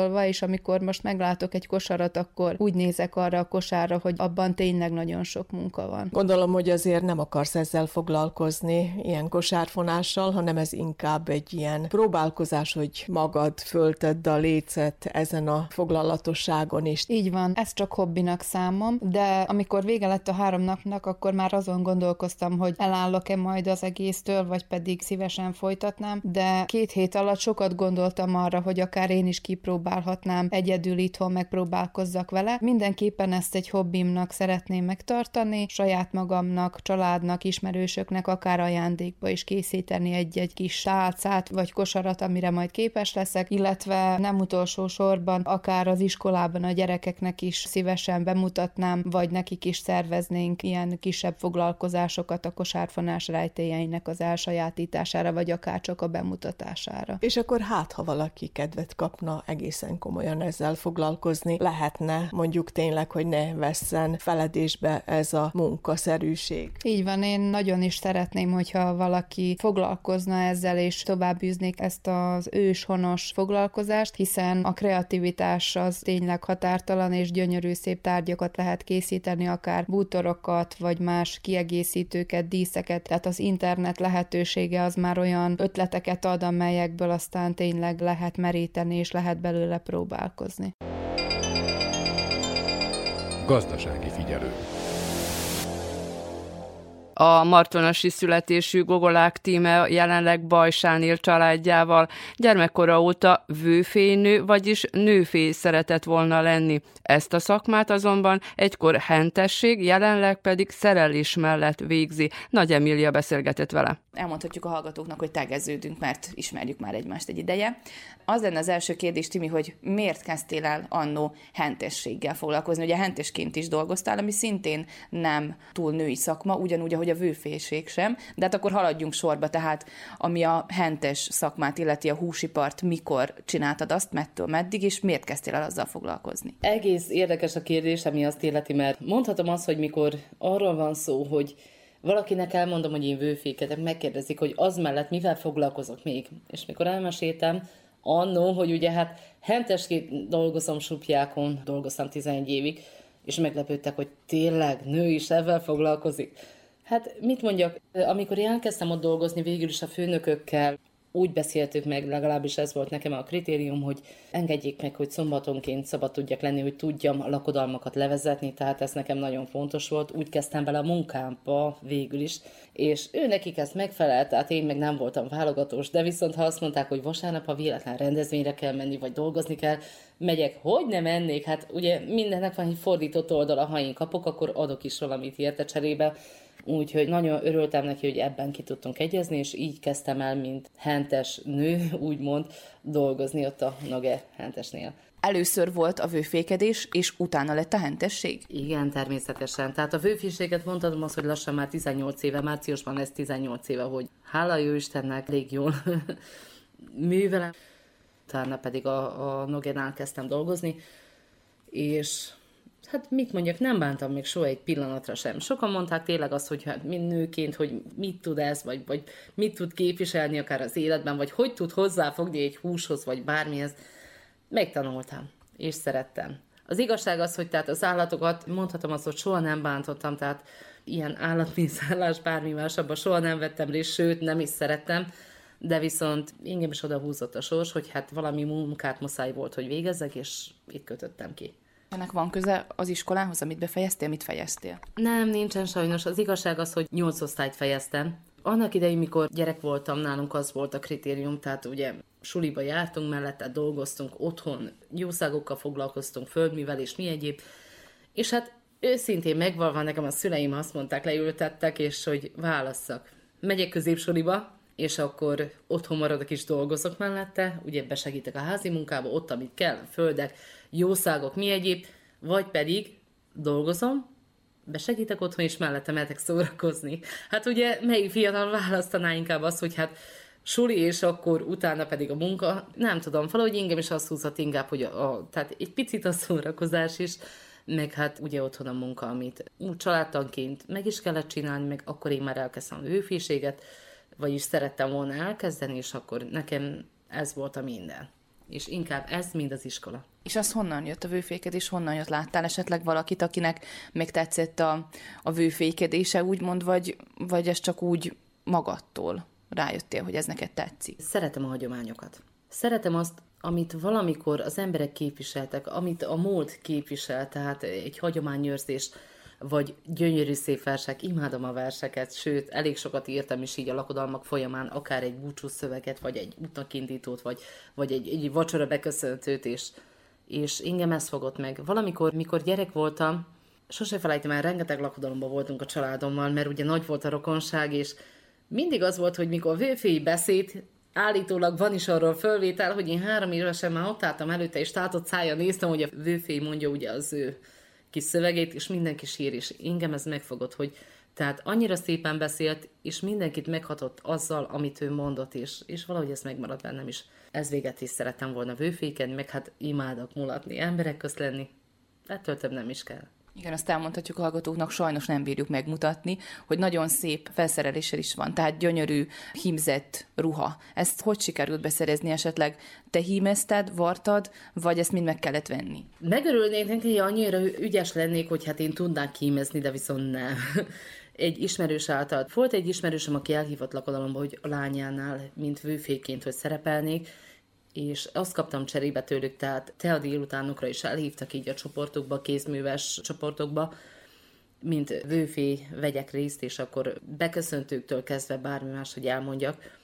belekóstolva, és amikor most meglátok egy kosarat, akkor úgy nézek arra a kosárra, hogy abban tényleg nagyon sok munka van. Gondolom, hogy azért nem akarsz ezzel foglalkozni, ilyen kosárfonással, hanem ez inkább egy ilyen próbálkozás, hogy magad föltedd a lécet ezen a foglalatosságon is. Így van, ez csak hobbinak számom, de amikor vége lett a három napnak, akkor már azon gondolkoztam, hogy elállok-e majd az egésztől, vagy pedig szívesen folytatnám, de két hét alatt sokat gondoltam arra, hogy akár én is kipróbálhatnám egyedül itthon megpróbálkozzak vele. Mindenképpen ezt egy hobbimnak szeretném megtartani, saját magamnak, családnak, ismerősöknek akár ajándékba is készíteni egy-egy kis tálcát vagy kosarat, amire majd képes leszek, illetve nem utolsó sorban akár az iskolában a gyerekeknek is szívesen bemutatnám, vagy nekik is szerveznénk ilyen kisebb foglalkozásokat a kosárfonás rejtélyeinek az elsajátítására, vagy akár csak a bemutatására. És akkor hát, ha valaki kedvet kapna egész egészen komolyan ezzel foglalkozni. Lehetne mondjuk tényleg, hogy ne vesszen feledésbe ez a munkaszerűség. Így van, én nagyon is szeretném, hogyha valaki foglalkozna ezzel, és tovább űznék ezt az őshonos foglalkozást, hiszen a kreativitás az tényleg határtalan, és gyönyörű szép tárgyakat lehet készíteni, akár bútorokat, vagy más kiegészítőket, díszeket, tehát az internet lehetősége az már olyan ötleteket ad, amelyekből aztán tényleg lehet meríteni, és lehet belőle próbálkozni. Gazdasági figyelő. A martonasi születésű Gogolák tíme jelenleg Bajsán él családjával. Gyermekkora óta vőfénő, vagyis nőfé szeretett volna lenni. Ezt a szakmát azonban egykor hentesség, jelenleg pedig szerelés mellett végzi. Nagy Emília beszélgetett vele. Elmondhatjuk a hallgatóknak, hogy tegeződünk, mert ismerjük már egymást egy ideje. Az lenne az első kérdés, Timi, hogy miért kezdtél el annó hentességgel foglalkozni? Ugye hentesként is dolgoztál, ami szintén nem túl női szakma, ugyanúgy, ahogy a vőféség sem, de hát akkor haladjunk sorba, tehát ami a hentes szakmát illeti a húsipart, mikor csináltad azt, mettől meddig, és miért kezdtél el azzal foglalkozni? Egész érdekes a kérdés, ami azt illeti, mert mondhatom azt, hogy mikor arról van szó, hogy valakinek elmondom, hogy én vőfékedek, megkérdezik, hogy az mellett mivel foglalkozok még. És mikor elmeséltem, annó, hogy ugye hát hentesként dolgozom supjákon, dolgoztam 11 évig, és meglepődtek, hogy tényleg nő is ezzel foglalkozik. Hát mit mondjak, amikor én elkezdtem ott dolgozni végül is a főnökökkel, úgy beszéltük meg, legalábbis ez volt nekem a kritérium, hogy engedjék meg, hogy szombatonként szabad tudjak lenni, hogy tudjam a lakodalmakat levezetni, tehát ez nekem nagyon fontos volt. Úgy kezdtem bele a munkámba végül is, és ő nekik ezt megfelelt, tehát én meg nem voltam válogatós, de viszont ha azt mondták, hogy vasárnap, ha véletlen rendezvényre kell menni, vagy dolgozni kell, megyek, hogy nem mennék, hát ugye mindennek van egy fordított oldala, ha én kapok, akkor adok is valamit érte cserébe, Úgyhogy nagyon örültem neki, hogy ebben ki tudtunk egyezni, és így kezdtem el, mint hentes nő, úgymond, dolgozni ott a Noge hentesnél. Először volt a vőfékedés, és utána lett a hentesség? Igen, természetesen. Tehát a vőféséget mondhatom azt, hogy lassan már 18 éve, márciusban lesz 18 éve, hogy hála jó Istennek, elég jól művelem. Utána pedig a, a Nogenál kezdtem dolgozni, és hát mit mondjak, nem bántam még soha egy pillanatra sem. Sokan mondták tényleg azt, hogy hát mind nőként, hogy mit tud ez, vagy, vagy mit tud képviselni akár az életben, vagy hogy tud hozzáfogni egy húshoz, vagy bármihez. Megtanultam, és szerettem. Az igazság az, hogy tehát az állatokat, mondhatom azt, hogy soha nem bántottam, tehát ilyen állatmészállás, bármi másabban soha nem vettem részt, sőt, nem is szerettem, de viszont engem is oda húzott a sors, hogy hát valami munkát muszáj volt, hogy végezzek, és itt kötöttem ki. Ennek van köze az iskolához, amit befejeztél, mit fejeztél? Nem, nincsen sajnos. Az igazság az, hogy nyolc osztályt fejeztem. Annak idején, mikor gyerek voltam, nálunk az volt a kritérium, tehát ugye suliba jártunk mellette, dolgoztunk otthon, jószágokkal foglalkoztunk, földművelés, mi egyéb. És hát őszintén megvalva nekem a szüleim azt mondták, leültettek, és hogy válasszak. Megyek középsuliba, és akkor otthon maradok és dolgozok mellette, ugye besegítek a házi munkába, ott, amit kell, földek, jószágok, mi egyéb, vagy pedig dolgozom, besegítek otthon, és mellette mehetek szórakozni. Hát ugye melyik fiatal választaná inkább azt, hogy hát suli, és akkor utána pedig a munka. Nem tudom, valahogy engem is azt húzott inkább, hogy a, a, tehát egy picit a szórakozás is, meg hát ugye otthon a munka, amit családtanként meg is kellett csinálni, meg akkor én már elkezdtem a hőféséget, vagyis szerettem volna elkezdeni, és akkor nekem ez volt a minden. És inkább ez, mind az iskola. És az honnan jött a vőfékedés, honnan jött? Láttál esetleg valakit, akinek még tetszett a, a vőfékedése, úgymond, vagy, vagy ez csak úgy magadtól rájöttél, hogy ez neked tetszik? Szeretem a hagyományokat. Szeretem azt, amit valamikor az emberek képviseltek, amit a múlt képvisel, tehát egy hagyományőrzés, vagy gyönyörű szép versek, imádom a verseket, sőt, elég sokat írtam is így a lakodalmak folyamán, akár egy búcsú szöveget, vagy egy útnakindítót, vagy, vagy egy, egy vacsora beköszöntőt, és, és engem ez fogott meg. Valamikor, mikor gyerek voltam, sose felejtem el, rengeteg lakodalomban voltunk a családommal, mert ugye nagy volt a rokonság, és mindig az volt, hogy mikor vőféi beszéd, állítólag van is arról fölvétel, hogy én három évesen már ott álltam előtte, és tátott szája néztem, hogy a vőféi mondja ugye az ő kis szövegét, és mindenki sír, és engem ez megfogott, hogy Tehát annyira szépen beszélt, és mindenkit meghatott azzal, amit ő mondott, és, és valahogy ez megmaradt bennem is. Ez véget is szerettem volna vőféken, meg hát imádok mulatni, emberek közt lenni. Ettől több nem is kell. Igen, azt elmondhatjuk a hallgatóknak, sajnos nem bírjuk megmutatni, hogy nagyon szép felszereléssel is van, tehát gyönyörű, hímzett ruha. Ezt hogy sikerült beszerezni esetleg? Te hímezted, vartad, vagy ezt mind meg kellett venni? Megörülnék neki, hogy annyira ügyes lennék, hogy hát én tudnák hímezni, de viszont nem. Egy ismerős által. Volt egy ismerősöm, aki elhívott lakodalomba, hogy a lányánál, mint vőféként, hogy szerepelnék, és azt kaptam cserébe tőlük, tehát te a délutánokra is elhívtak így a csoportokba, kézműves csoportokba, mint vőfé vegyek részt, és akkor beköszöntőktől kezdve bármi más, hogy elmondjak,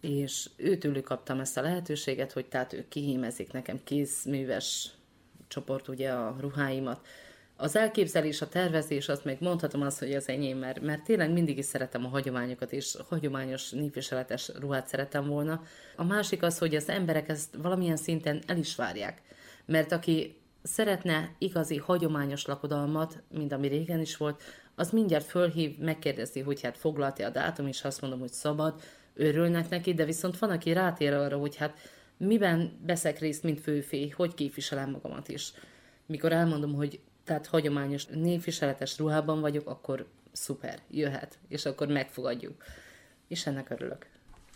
és őtőlük kaptam ezt a lehetőséget, hogy tehát ők kihímezik nekem kézműves csoport ugye a ruháimat, az elképzelés, a tervezés, azt még mondhatom azt, hogy az enyém, mert, mert tényleg mindig is szeretem a hagyományokat, és hagyományos népviseletes ruhát szeretem volna. A másik az, hogy az emberek ezt valamilyen szinten el is várják. Mert aki szeretne igazi hagyományos lakodalmat, mint ami régen is volt, az mindjárt fölhív, megkérdezi, hogy hát foglalti a dátum, és azt mondom, hogy szabad, örülnek neki, de viszont van, aki rátér arra, hogy hát miben veszek részt, mint főfé, hogy képviselem magamat is. Mikor elmondom, hogy tehát hagyományos névviseletes ruhában vagyok, akkor szuper, jöhet, és akkor megfogadjuk. És ennek örülök.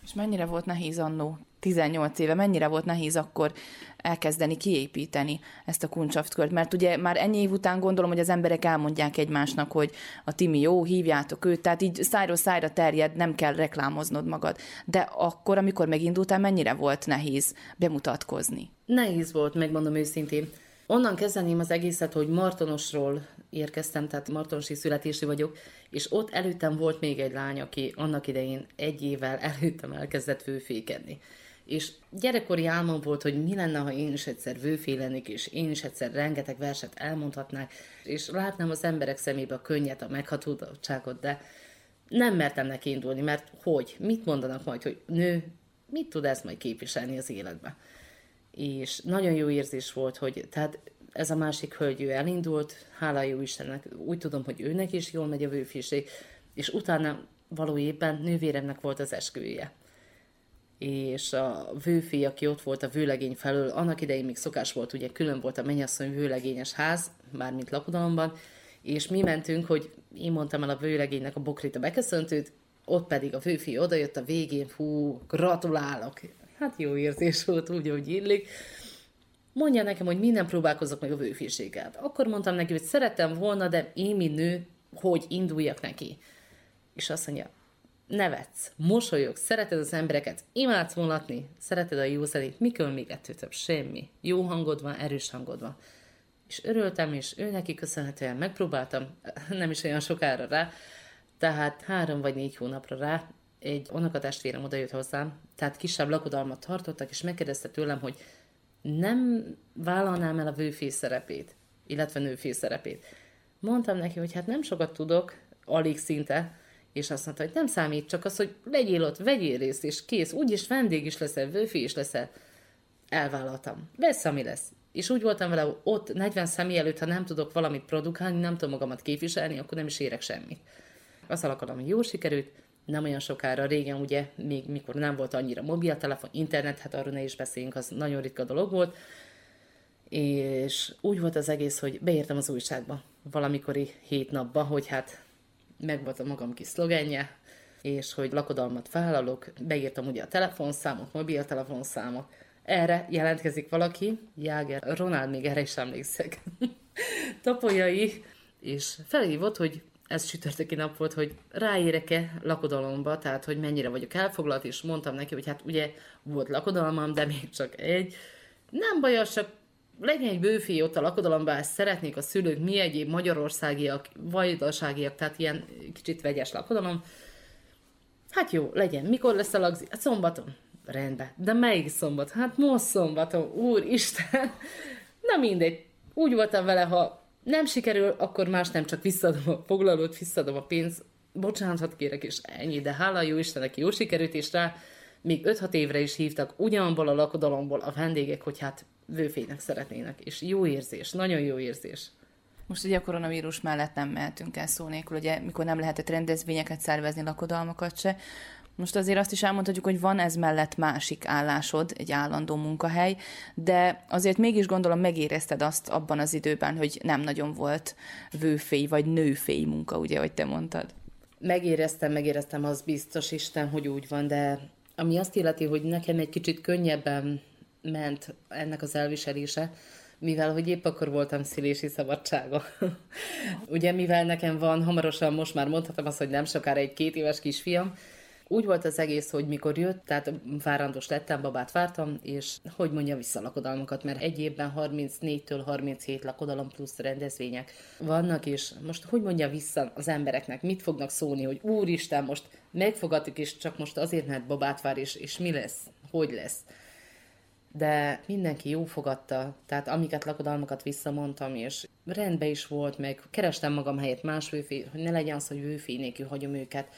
És mennyire volt nehéz annó, 18 éve, mennyire volt nehéz akkor elkezdeni kiépíteni ezt a kuncsaftkört? Mert ugye már ennyi év után gondolom, hogy az emberek elmondják egymásnak, hogy a Timi jó, hívjátok őt, tehát így szájról szájra terjed, nem kell reklámoznod magad. De akkor, amikor megindultál, mennyire volt nehéz bemutatkozni? Nehéz volt, megmondom őszintén. Onnan kezdeném az egészet, hogy Martonosról érkeztem, tehát martonosi születési vagyok, és ott előttem volt még egy lány, aki annak idején egy évvel előttem elkezdett vőfékedni. És gyerekkori álmom volt, hogy mi lenne, ha én is egyszer vőfé lennék, és én is egyszer rengeteg verset elmondhatnák, és látnám az emberek szemébe a könnyet, a meghatódottságot, de nem mertem neki indulni, mert hogy? Mit mondanak majd, hogy nő, mit tud ez majd képviselni az életben? És nagyon jó érzés volt, hogy tehát ez a másik hölgy, ő elindult, hála jó Istennek, úgy tudom, hogy őnek is jól megy a vőfiség, és utána való évben nővéremnek volt az esküvője. És a vőfi, aki ott volt a vőlegény felől, annak idején még szokás volt, ugye külön volt a mennyasszony vőlegényes ház, mármint lakodalomban, és mi mentünk, hogy én mondtam el a vőlegénynek a bokrit a beköszöntőt, ott pedig a vőfi odajött a végén, hú, gratulálok, hát jó érzés volt, úgy, hogy illik. Mondja nekem, hogy minden próbálkozok meg a vőféséggel. Akkor mondtam neki, hogy szerettem volna, de én, mint nő, hogy induljak neki. És azt mondja, nevetsz, mosolyog, szereted az embereket, imádsz volatni, szereted a jó zenét, mikor még ettől több? Semmi. Jó hangod van, erős hangod van. És örültem, és ő neki köszönhetően megpróbáltam, nem is olyan sokára rá, tehát három vagy négy hónapra rá egy unokatestvérem oda jött hozzám, tehát kisebb lakodalmat tartottak, és megkérdezte tőlem, hogy nem vállalnám el a vőfész szerepét, illetve nőfész szerepét. Mondtam neki, hogy hát nem sokat tudok, alig szinte, és azt mondta, hogy nem számít, csak az, hogy legyél ott, vegyél részt, és kész, úgyis vendég is leszel, vőfi is leszel. Elvállaltam. Lesz, ami lesz. És úgy voltam vele, ott 40 személy előtt, ha nem tudok valamit produkálni, nem tudom magamat képviselni, akkor nem is érek semmit. Az alakalom, hogy jó sikerült, nem olyan sokára, régen ugye, még mikor nem volt annyira mobiltelefon, internet, hát arról ne is beszéljünk, az nagyon ritka dolog volt, és úgy volt az egész, hogy beírtam az újságba valamikori hét napba, hogy hát megvolt a magam kis szlogenje, és hogy lakodalmat vállalok, beírtam ugye a telefonszámot, mobiltelefonszámot, erre jelentkezik valaki, Jáger, Ronald még erre is emlékszek, tapolyai, és felhívott, hogy ez csütörtöki nap volt, hogy ráérek-e lakodalomba, tehát hogy mennyire vagyok elfoglalt, és mondtam neki, hogy hát ugye volt lakodalmam, de még csak egy. Nem baj, csak legyen egy bőfi ott a lakodalomban, ezt szeretnék a szülők, mi egyéb magyarországiak, vajdaságiak, tehát ilyen kicsit vegyes lakodalom. Hát jó, legyen. Mikor lesz a lagzi? Hát szombaton. Rendben. De melyik szombat? Hát most szombaton. Úristen. Na mindegy. Úgy voltam vele, ha nem sikerül, akkor más nem csak visszadom a foglalót, visszadom a pénzt, bocsánatot kérek, és ennyi, de hála jó Istennek jó sikerült, és rá még 5-6 évre is hívtak ugyanból a lakodalomból a vendégek, hogy hát vőfénynek szeretnének, és jó érzés, nagyon jó érzés. Most ugye a koronavírus mellett nem mehetünk el szó nélkül, ugye mikor nem lehetett rendezvényeket szervezni, lakodalmakat se. Most azért azt is elmondhatjuk, hogy van ez mellett másik állásod, egy állandó munkahely, de azért mégis gondolom megérezted azt abban az időben, hogy nem nagyon volt vőfély vagy nőfély munka, ugye, hogy te mondtad. Megéreztem, megéreztem, az biztos Isten, hogy úgy van, de ami azt illeti, hogy nekem egy kicsit könnyebben ment ennek az elviselése, mivel hogy épp akkor voltam szülési szabadsága. Ugye, mivel nekem van, hamarosan most már mondhatom azt, hogy nem sokára egy két éves kisfiam, úgy volt az egész, hogy mikor jött, tehát várandós lettem, babát vártam, és hogy mondja vissza lakodalmakat, mert egy évben 34-től 37 lakodalom plusz rendezvények vannak, és most hogy mondja vissza az embereknek, mit fognak szólni, hogy úristen, most megfogadtuk, és csak most azért, mert babát vár, és, és mi lesz, hogy lesz? De mindenki jó fogadta, tehát amiket lakodalmakat visszamondtam, és rendben is volt, meg kerestem magam helyett más vőfé, hogy ne legyen az, hogy vőfé nélkül hagyom őket,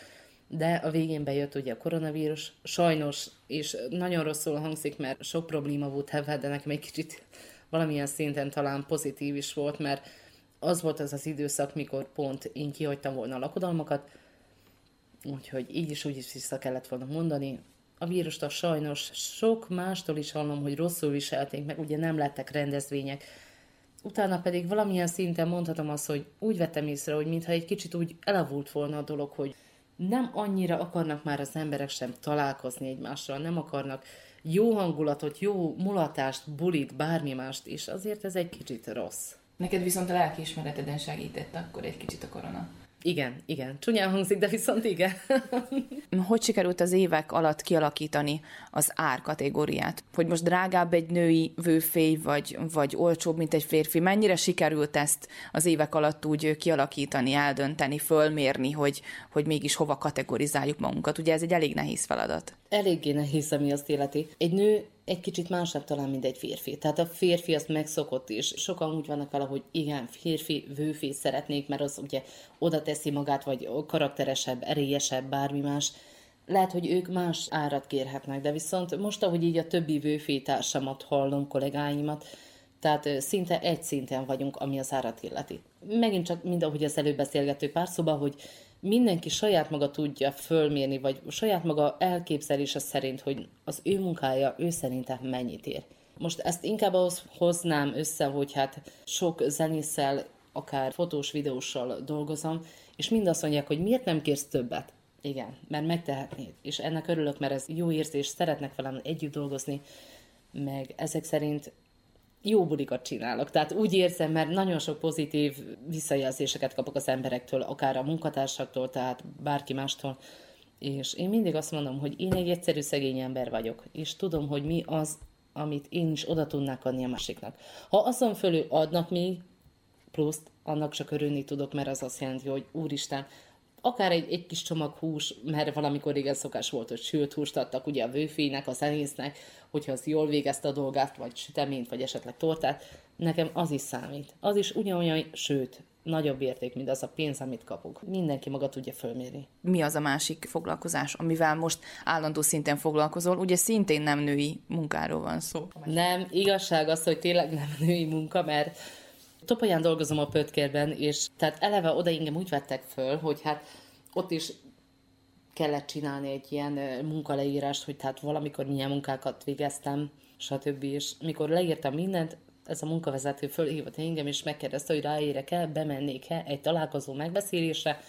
de a végén bejött ugye a koronavírus, sajnos, és nagyon rosszul hangzik, mert sok probléma volt ebben, de nekem egy kicsit valamilyen szinten talán pozitív is volt, mert az volt az az időszak, mikor pont én kihagytam volna a lakodalmakat, úgyhogy így is úgy is vissza kellett volna mondani, a vírust a sajnos sok mástól is hallom, hogy rosszul viselték, meg ugye nem lettek rendezvények. Utána pedig valamilyen szinten mondhatom azt, hogy úgy vettem észre, hogy mintha egy kicsit úgy elavult volna a dolog, hogy nem annyira akarnak már az emberek sem találkozni egymással, nem akarnak jó hangulatot, jó mulatást, bulit, bármi mást, és azért ez egy kicsit rossz. Neked viszont a lelkiismereteden segített akkor egy kicsit a korona. Igen, igen. Csúnyán hangzik, de viszont igen. hogy sikerült az évek alatt kialakítani az árkategóriát? Hogy most drágább egy női vőfély, vagy, vagy olcsóbb, mint egy férfi? Mennyire sikerült ezt az évek alatt úgy kialakítani, eldönteni, fölmérni, hogy, hogy mégis hova kategorizáljuk magunkat? Ugye ez egy elég nehéz feladat. Eléggé nehéz, ami azt életi. Egy nő egy kicsit másabb talán, mint egy férfi. Tehát a férfi azt megszokott is. Sokan úgy vannak vele, hogy igen, férfi, vőfé szeretnék, mert az ugye oda teszi magát, vagy karakteresebb, erélyesebb, bármi más. Lehet, hogy ők más árat kérhetnek, de viszont most, ahogy így a többi vőfé társamat hallom, kollégáimat, tehát szinte egy szinten vagyunk, ami az árat illeti. Megint csak mind ahogy az előbb beszélgető pár szoba, hogy mindenki saját maga tudja fölmérni, vagy saját maga elképzelése szerint, hogy az ő munkája ő szerintem mennyit ér. Most ezt inkább ahhoz hoznám össze, hogy hát sok zenésszel, akár fotós, videóssal dolgozom, és mind azt mondják, hogy miért nem kérsz többet. Igen, mert megtehetnéd. És ennek örülök, mert ez jó érzés, szeretnek velem együtt dolgozni, meg ezek szerint jó bulikat csinálok. Tehát úgy érzem, mert nagyon sok pozitív visszajelzéseket kapok az emberektől, akár a munkatársaktól, tehát bárki mástól. És én mindig azt mondom, hogy én egy egyszerű szegény ember vagyok, és tudom, hogy mi az, amit én is oda tudnák adni a másiknak. Ha azon fölül adnak még pluszt, annak csak örülni tudok, mert az azt jelenti, hogy úristen, akár egy, egy kis csomag hús, mert valamikor régen szokás volt, hogy sült húst adtak ugye a vőfének, a zenésznek, hogyha az jól végezte a dolgát, vagy süteményt, vagy esetleg tortát, nekem az is számít. Az is ugyanolyan, sőt, nagyobb érték, mint az a pénz, amit kapunk. Mindenki maga tudja fölmérni. Mi az a másik foglalkozás, amivel most állandó szinten foglalkozol? Ugye szintén nem női munkáról van szó. Nem, igazság az, hogy tényleg nem női munka, mert Topaján dolgozom a pötkérben, és tehát eleve oda engem úgy vettek föl, hogy hát ott is kellett csinálni egy ilyen munkaleírást, hogy tehát valamikor milyen munkákat végeztem, stb. És mikor leírtam mindent, ez a munkavezető fölhívott engem, és megkérdezte, hogy ráérek-e, bemennék-e egy találkozó megbeszélésre.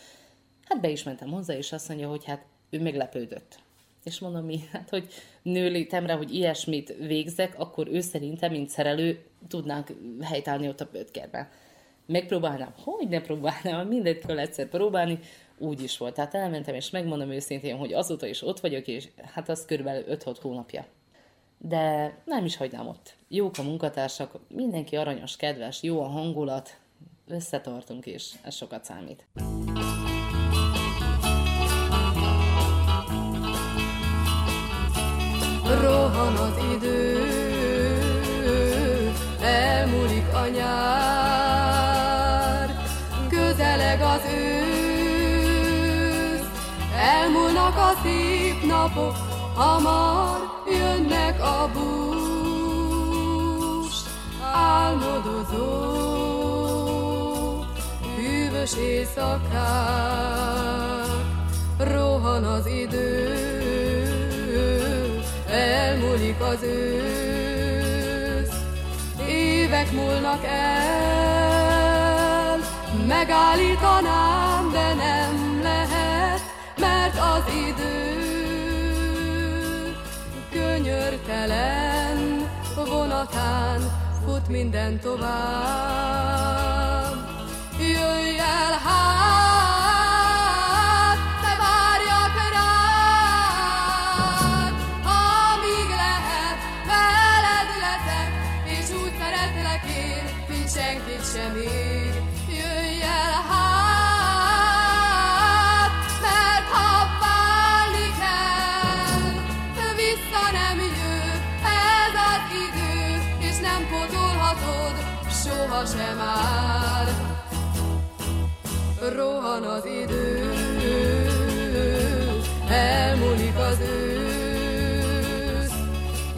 Hát be is mentem hozzá, és azt mondja, hogy hát ő meglepődött. És mondom, mi? Hát, hogy nőlétemre, hogy ilyesmit végzek, akkor ő szerintem, mint szerelő, tudnánk helytállni ott a pötkerben. Megpróbálnám? Hogy ne próbálnám? Mindent kell egyszer próbálni. Úgy is volt. Tehát elmentem, és megmondom őszintén, hogy azóta is ott vagyok, és hát az körülbelül 5-6 hónapja. De nem is hagynám ott. Jók a munkatársak, mindenki aranyos, kedves, jó a hangulat, összetartunk, és ez sokat számít. Rohan az idő, elmúlik a nyár, közeleg az ősz, elmúlnak a szép napok, hamar jönnek a bús, álmodozó, ködös éjszakák, rohan az idő, elmúlik az ősz, évek múlnak el, megállítanám, de nem lehet, mert az idő könyörtelen vonatán fut minden tovább. Jöjj el Rohan az idő, elmúlik az ősz,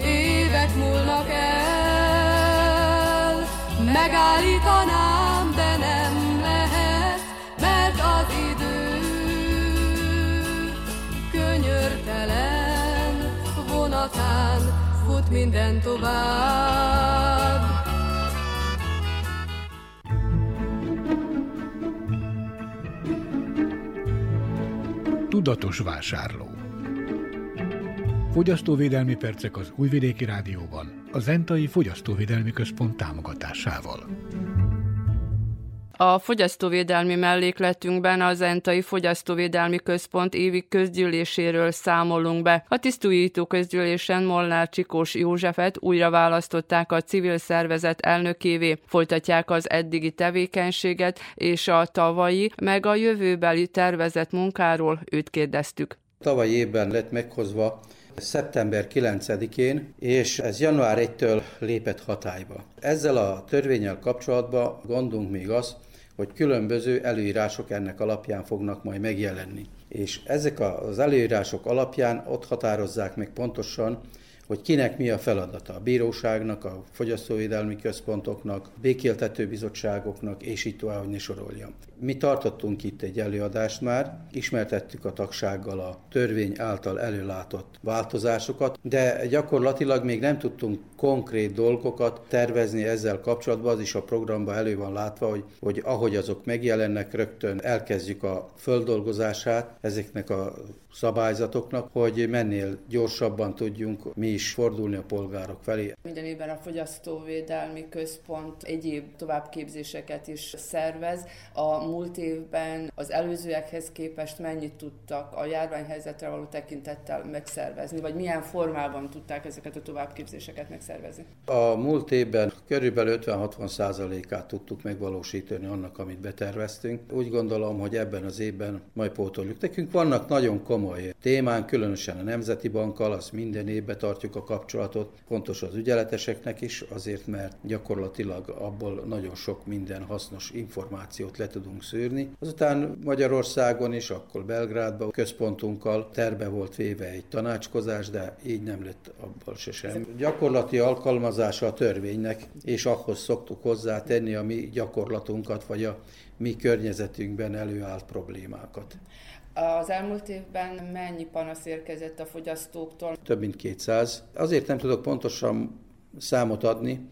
évek múlnak el, megállítanám, de nem lehet, mert az idő könyörtelen vonatán fut minden tovább. Tudatos vásárló. Fogyasztóvédelmi percek az Újvidéki Rádióban, a Zentai Fogyasztóvédelmi Központ támogatásával. A fogyasztóvédelmi mellékletünkben az Entai Fogyasztóvédelmi Központ évi közgyűléséről számolunk be. A tisztújító közgyűlésen Molnár Csikós Józsefet újra választották a civil szervezet elnökévé. Folytatják az eddigi tevékenységet és a tavalyi, meg a jövőbeli tervezett munkáról őt kérdeztük. Tavaly évben lett meghozva szeptember 9-én, és ez január 1-től lépett hatályba. Ezzel a törvényel kapcsolatban gondunk még az, hogy különböző előírások ennek alapján fognak majd megjelenni. És ezek az előírások alapján ott határozzák meg pontosan, hogy kinek mi a feladata, a bíróságnak, a fogyasztóvédelmi központoknak, békéltető bizottságoknak, és így tovább, hogy ne soroljam. Mi tartottunk itt egy előadást már, ismertettük a tagsággal a törvény által előlátott változásokat, de gyakorlatilag még nem tudtunk konkrét dolgokat tervezni ezzel kapcsolatban, az is a programban elő van látva, hogy, hogy ahogy azok megjelennek, rögtön elkezdjük a földolgozását ezeknek a szabályzatoknak, hogy mennél gyorsabban tudjunk mi is fordulni a polgárok felé. Minden évben a Fogyasztóvédelmi Központ egyéb továbbképzéseket is szervez. A múlt évben az előzőekhez képest mennyit tudtak a járványhelyzetre való tekintettel megszervezni, vagy milyen formában tudták ezeket a továbbképzéseket megszervezni? A múlt évben körülbelül 50-60 százalékát tudtuk megvalósítani annak, amit beterveztünk. Úgy gondolom, hogy ebben az évben majd pótoljuk. Nekünk vannak nagyon komoly témán, különösen a Nemzeti Bankkal, azt minden évben tartjuk a kapcsolatot. Fontos az ügyeleteseknek is, azért mert gyakorlatilag abból nagyon sok minden hasznos információt le tudunk szűrni. Azután Magyarországon is, akkor Belgrádban központunkkal terve volt véve egy tanácskozás, de így nem lett abból se sem. Gyakorlati alkalmazása a törvénynek, és ahhoz szoktuk hozzátenni a mi gyakorlatunkat, vagy a mi környezetünkben előállt problémákat. Az elmúlt évben mennyi panasz érkezett a fogyasztóktól? Több mint 200. Azért nem tudok pontosan számot adni,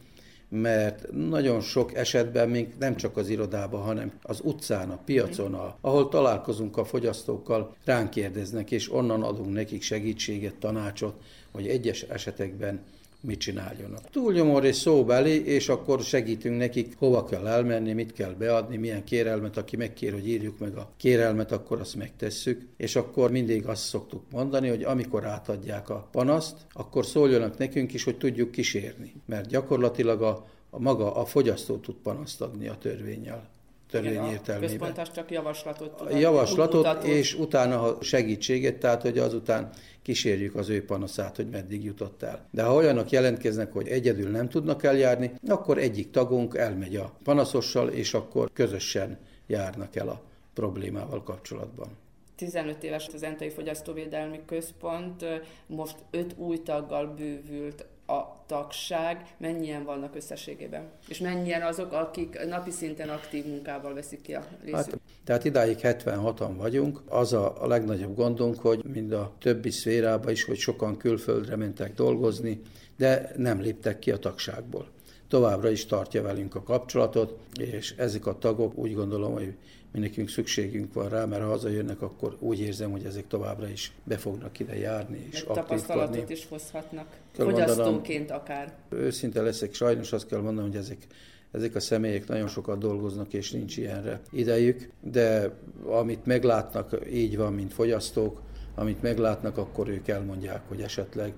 mert nagyon sok esetben még nem csak az irodában, hanem az utcán, a piacon, ahol találkozunk a fogyasztókkal, ránk kérdeznek, és onnan adunk nekik segítséget, tanácsot, hogy egyes esetekben mit csináljanak. Túlnyomó és szóbeli, és akkor segítünk nekik, hova kell elmenni, mit kell beadni, milyen kérelmet, aki megkér, hogy írjuk meg a kérelmet, akkor azt megtesszük, és akkor mindig azt szoktuk mondani, hogy amikor átadják a panaszt, akkor szóljanak nekünk is, hogy tudjuk kísérni, mert gyakorlatilag a, a maga a fogyasztó tud panaszt adni a törvényel törvény értelmében. A központ csak javaslatot tud Javaslatot, és utána segítséget, tehát hogy azután kísérjük az ő panaszát, hogy meddig jutott el. De ha olyanok jelentkeznek, hogy egyedül nem tudnak eljárni, akkor egyik tagunk elmegy a panaszossal, és akkor közösen járnak el a problémával kapcsolatban. 15 éves az Entai Fogyasztóvédelmi Központ, most öt új taggal bővült a tagság, mennyien vannak összességében? És mennyien azok, akik napi szinten aktív munkával veszik ki a részüket? Hát, tehát idáig 76-an vagyunk. Az a, a legnagyobb gondunk, hogy mind a többi szférában is, hogy sokan külföldre mentek dolgozni, de nem léptek ki a tagságból. Továbbra is tartja velünk a kapcsolatot, és ezek a tagok úgy gondolom, hogy mi nekünk szükségünk van rá, mert ha hazajönnek, akkor úgy érzem, hogy ezek továbbra is be fognak ide járni és Meg tapasztalatot is hozhatnak, fogyasztóként akár. Őszinte leszek, sajnos azt kell mondanom, hogy ezek ezek a személyek nagyon sokat dolgoznak, és nincs ilyenre idejük, de amit meglátnak, így van, mint fogyasztók, amit meglátnak, akkor ők elmondják, hogy esetleg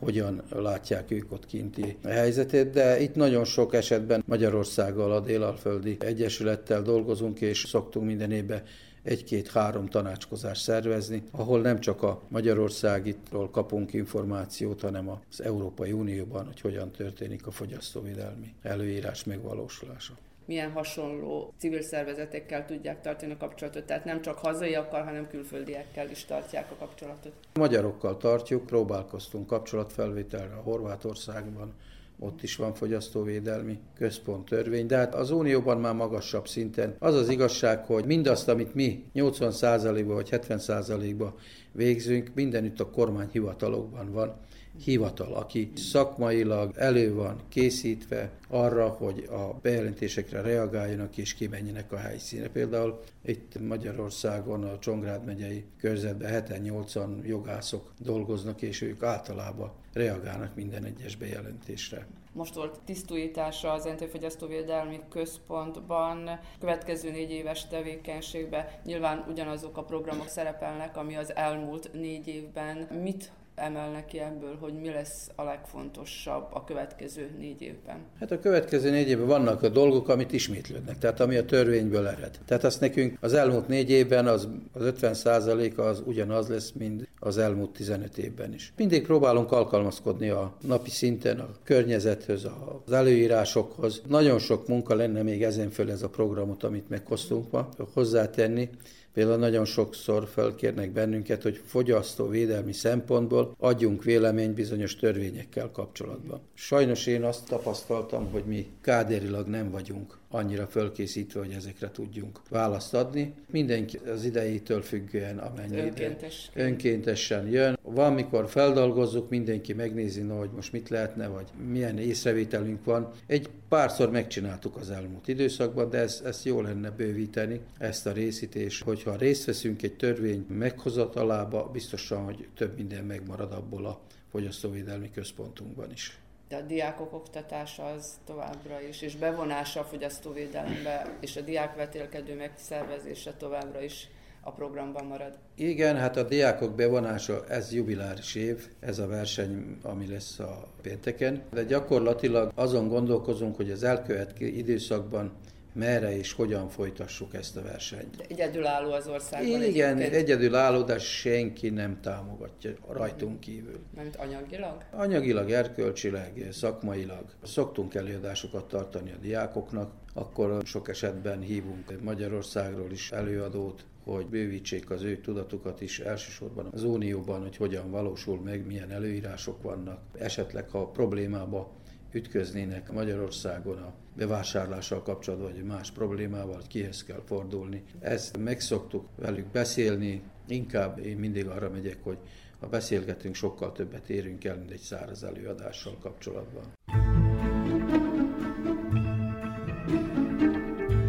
hogyan látják ők ott kinti helyzetét, de itt nagyon sok esetben Magyarországgal, a Délalföldi Egyesülettel dolgozunk, és szoktunk minden évben egy-két-három tanácskozást szervezni, ahol nem csak a Magyarországitról kapunk információt, hanem az Európai Unióban, hogy hogyan történik a fogyasztóvédelmi előírás megvalósulása milyen hasonló civil szervezetekkel tudják tartani a kapcsolatot, tehát nem csak hazaiakkal, hanem külföldiekkel is tartják a kapcsolatot. Magyarokkal tartjuk, próbálkoztunk kapcsolatfelvételre a Horvátországban, ott is van fogyasztóvédelmi központ törvény, de hát az Unióban már magasabb szinten. Az az igazság, hogy mindazt, amit mi 80%-ba vagy 70%-ba végzünk, mindenütt a kormányhivatalokban van hivatal, aki szakmailag elő van készítve arra, hogy a bejelentésekre reagáljanak és kimenjenek a helyszíne. Például itt Magyarországon a Csongrád megyei körzetben 7-8-an jogászok dolgoznak, és ők általában reagálnak minden egyes bejelentésre. Most volt tisztújítása az Fogyasztóvédelmi Központban, következő négy éves tevékenységben nyilván ugyanazok a programok szerepelnek, ami az elmúlt négy évben. Mit emelnek ki ebből, hogy mi lesz a legfontosabb a következő négy évben? Hát a következő négy évben vannak a dolgok, amit ismétlődnek, tehát ami a törvényből ered. Tehát azt nekünk az elmúlt négy évben az, az 50% az ugyanaz lesz, mint az elmúlt 15 évben is. Mindig próbálunk alkalmazkodni a napi szinten a környezethez, az előírásokhoz. Nagyon sok munka lenne még ezen föl ez a programot, amit meghoztunk ma hozzátenni. Például nagyon sokszor felkérnek bennünket, hogy fogyasztóvédelmi szempontból adjunk véleményt bizonyos törvényekkel kapcsolatban. Sajnos én azt tapasztaltam, hogy mi kádérilag nem vagyunk annyira fölkészítve, hogy ezekre tudjunk választ adni. Mindenki az idejétől függően, amennyi Önkéntes. önkéntesen jön. Van, mikor feldolgozzuk, mindenki megnézi, no, hogy most mit lehetne, vagy milyen észrevételünk van. Egy párszor megcsináltuk az elmúlt időszakban, de ez, ezt jó lenne bővíteni, ezt a részét, és hogyha részt veszünk egy törvény meghozatalába, biztosan, hogy több minden megmarad abból a fogyasztóvédelmi központunkban is de a diákok oktatása az továbbra is, és bevonása a fogyasztóvédelembe, és a diákvetélkedő megszervezése továbbra is a programban marad. Igen, hát a diákok bevonása, ez jubiláris év, ez a verseny, ami lesz a pénteken, de gyakorlatilag azon gondolkozunk, hogy az elkövetkező időszakban merre és hogyan folytassuk ezt a versenyt. De egyedülálló az országban Igen, egyébként. egyedülálló, de senki nem támogatja rajtunk kívül. Mert anyagilag? Anyagilag, erkölcsileg, szakmailag. Szoktunk előadásokat tartani a diákoknak, akkor sok esetben hívunk Magyarországról is előadót, hogy bővítsék az ő tudatukat is elsősorban az Unióban, hogy hogyan valósul meg, milyen előírások vannak. Esetleg, ha problémába ütköznének Magyarországon a bevásárlással kapcsolatban, vagy más problémával, hogy kihez kell fordulni. Ezt megszoktuk velük beszélni, inkább én mindig arra megyek, hogy ha beszélgetünk, sokkal többet érünk el, mint egy száraz előadással kapcsolatban.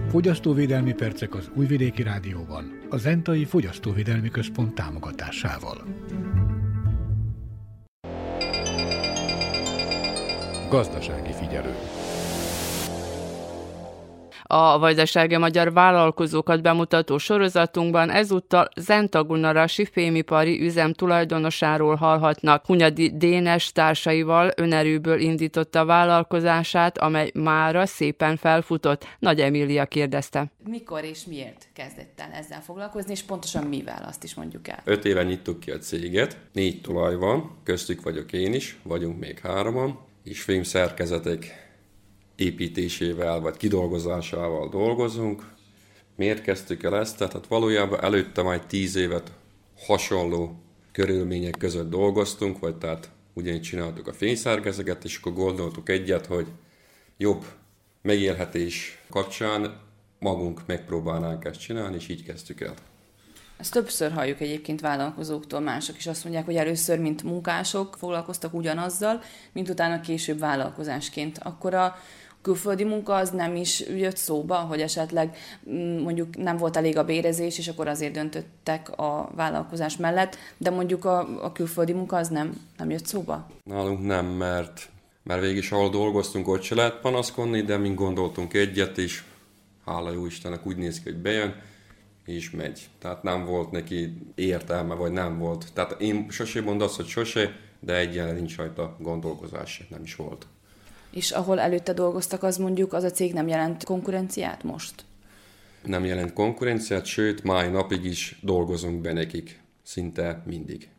Fogyasztóvédelmi percek az Újvidéki Rádióban, a Zentai Fogyasztóvédelmi Központ támogatásával. Gazdasági figyelő. A vajdasági magyar vállalkozókat bemutató sorozatunkban ezúttal Zentagunarasi fémipari üzem tulajdonosáról hallhatnak. Hunyadi Dénes társaival önerőből indította a vállalkozását, amely mára szépen felfutott. Nagy Emília kérdezte. Mikor és miért kezdett el ezzel foglalkozni, és pontosan mivel azt is mondjuk el? Öt éve nyittuk ki a céget, négy tulaj van, köztük vagyok én is, vagyunk még hároman, és film szerkezetek építésével vagy kidolgozásával dolgozunk. Miért kezdtük el ezt? Tehát valójában előtte majd tíz évet hasonló körülmények között dolgoztunk, vagy tehát ugyanígy csináltuk a fényszerkezeket, és akkor gondoltuk egyet, hogy jobb megélhetés kapcsán magunk megpróbálnánk ezt csinálni, és így kezdtük el. Ezt többször halljuk egyébként vállalkozóktól, mások is azt mondják, hogy először, mint munkások foglalkoztak ugyanazzal, mint utána később vállalkozásként. Akkor a külföldi munka az nem is jött szóba, hogy esetleg mm, mondjuk nem volt elég a bérezés, és akkor azért döntöttek a vállalkozás mellett, de mondjuk a, a külföldi munka az nem, nem jött szóba? Nálunk nem, mert, mert végig is ahol dolgoztunk, ott se lehet panaszkodni, de mi gondoltunk egyet, és hála jó Istennek úgy néz ki, hogy bejön, és megy. Tehát nem volt neki értelme, vagy nem volt. Tehát én sose mondom azt, hogy sose, de egyenlően nincs rajta gondolkozás, nem is volt. És ahol előtte dolgoztak, az mondjuk az a cég nem jelent konkurenciát most? Nem jelent konkurenciát, sőt, mai napig is dolgozunk be nekik. Szinte mindig.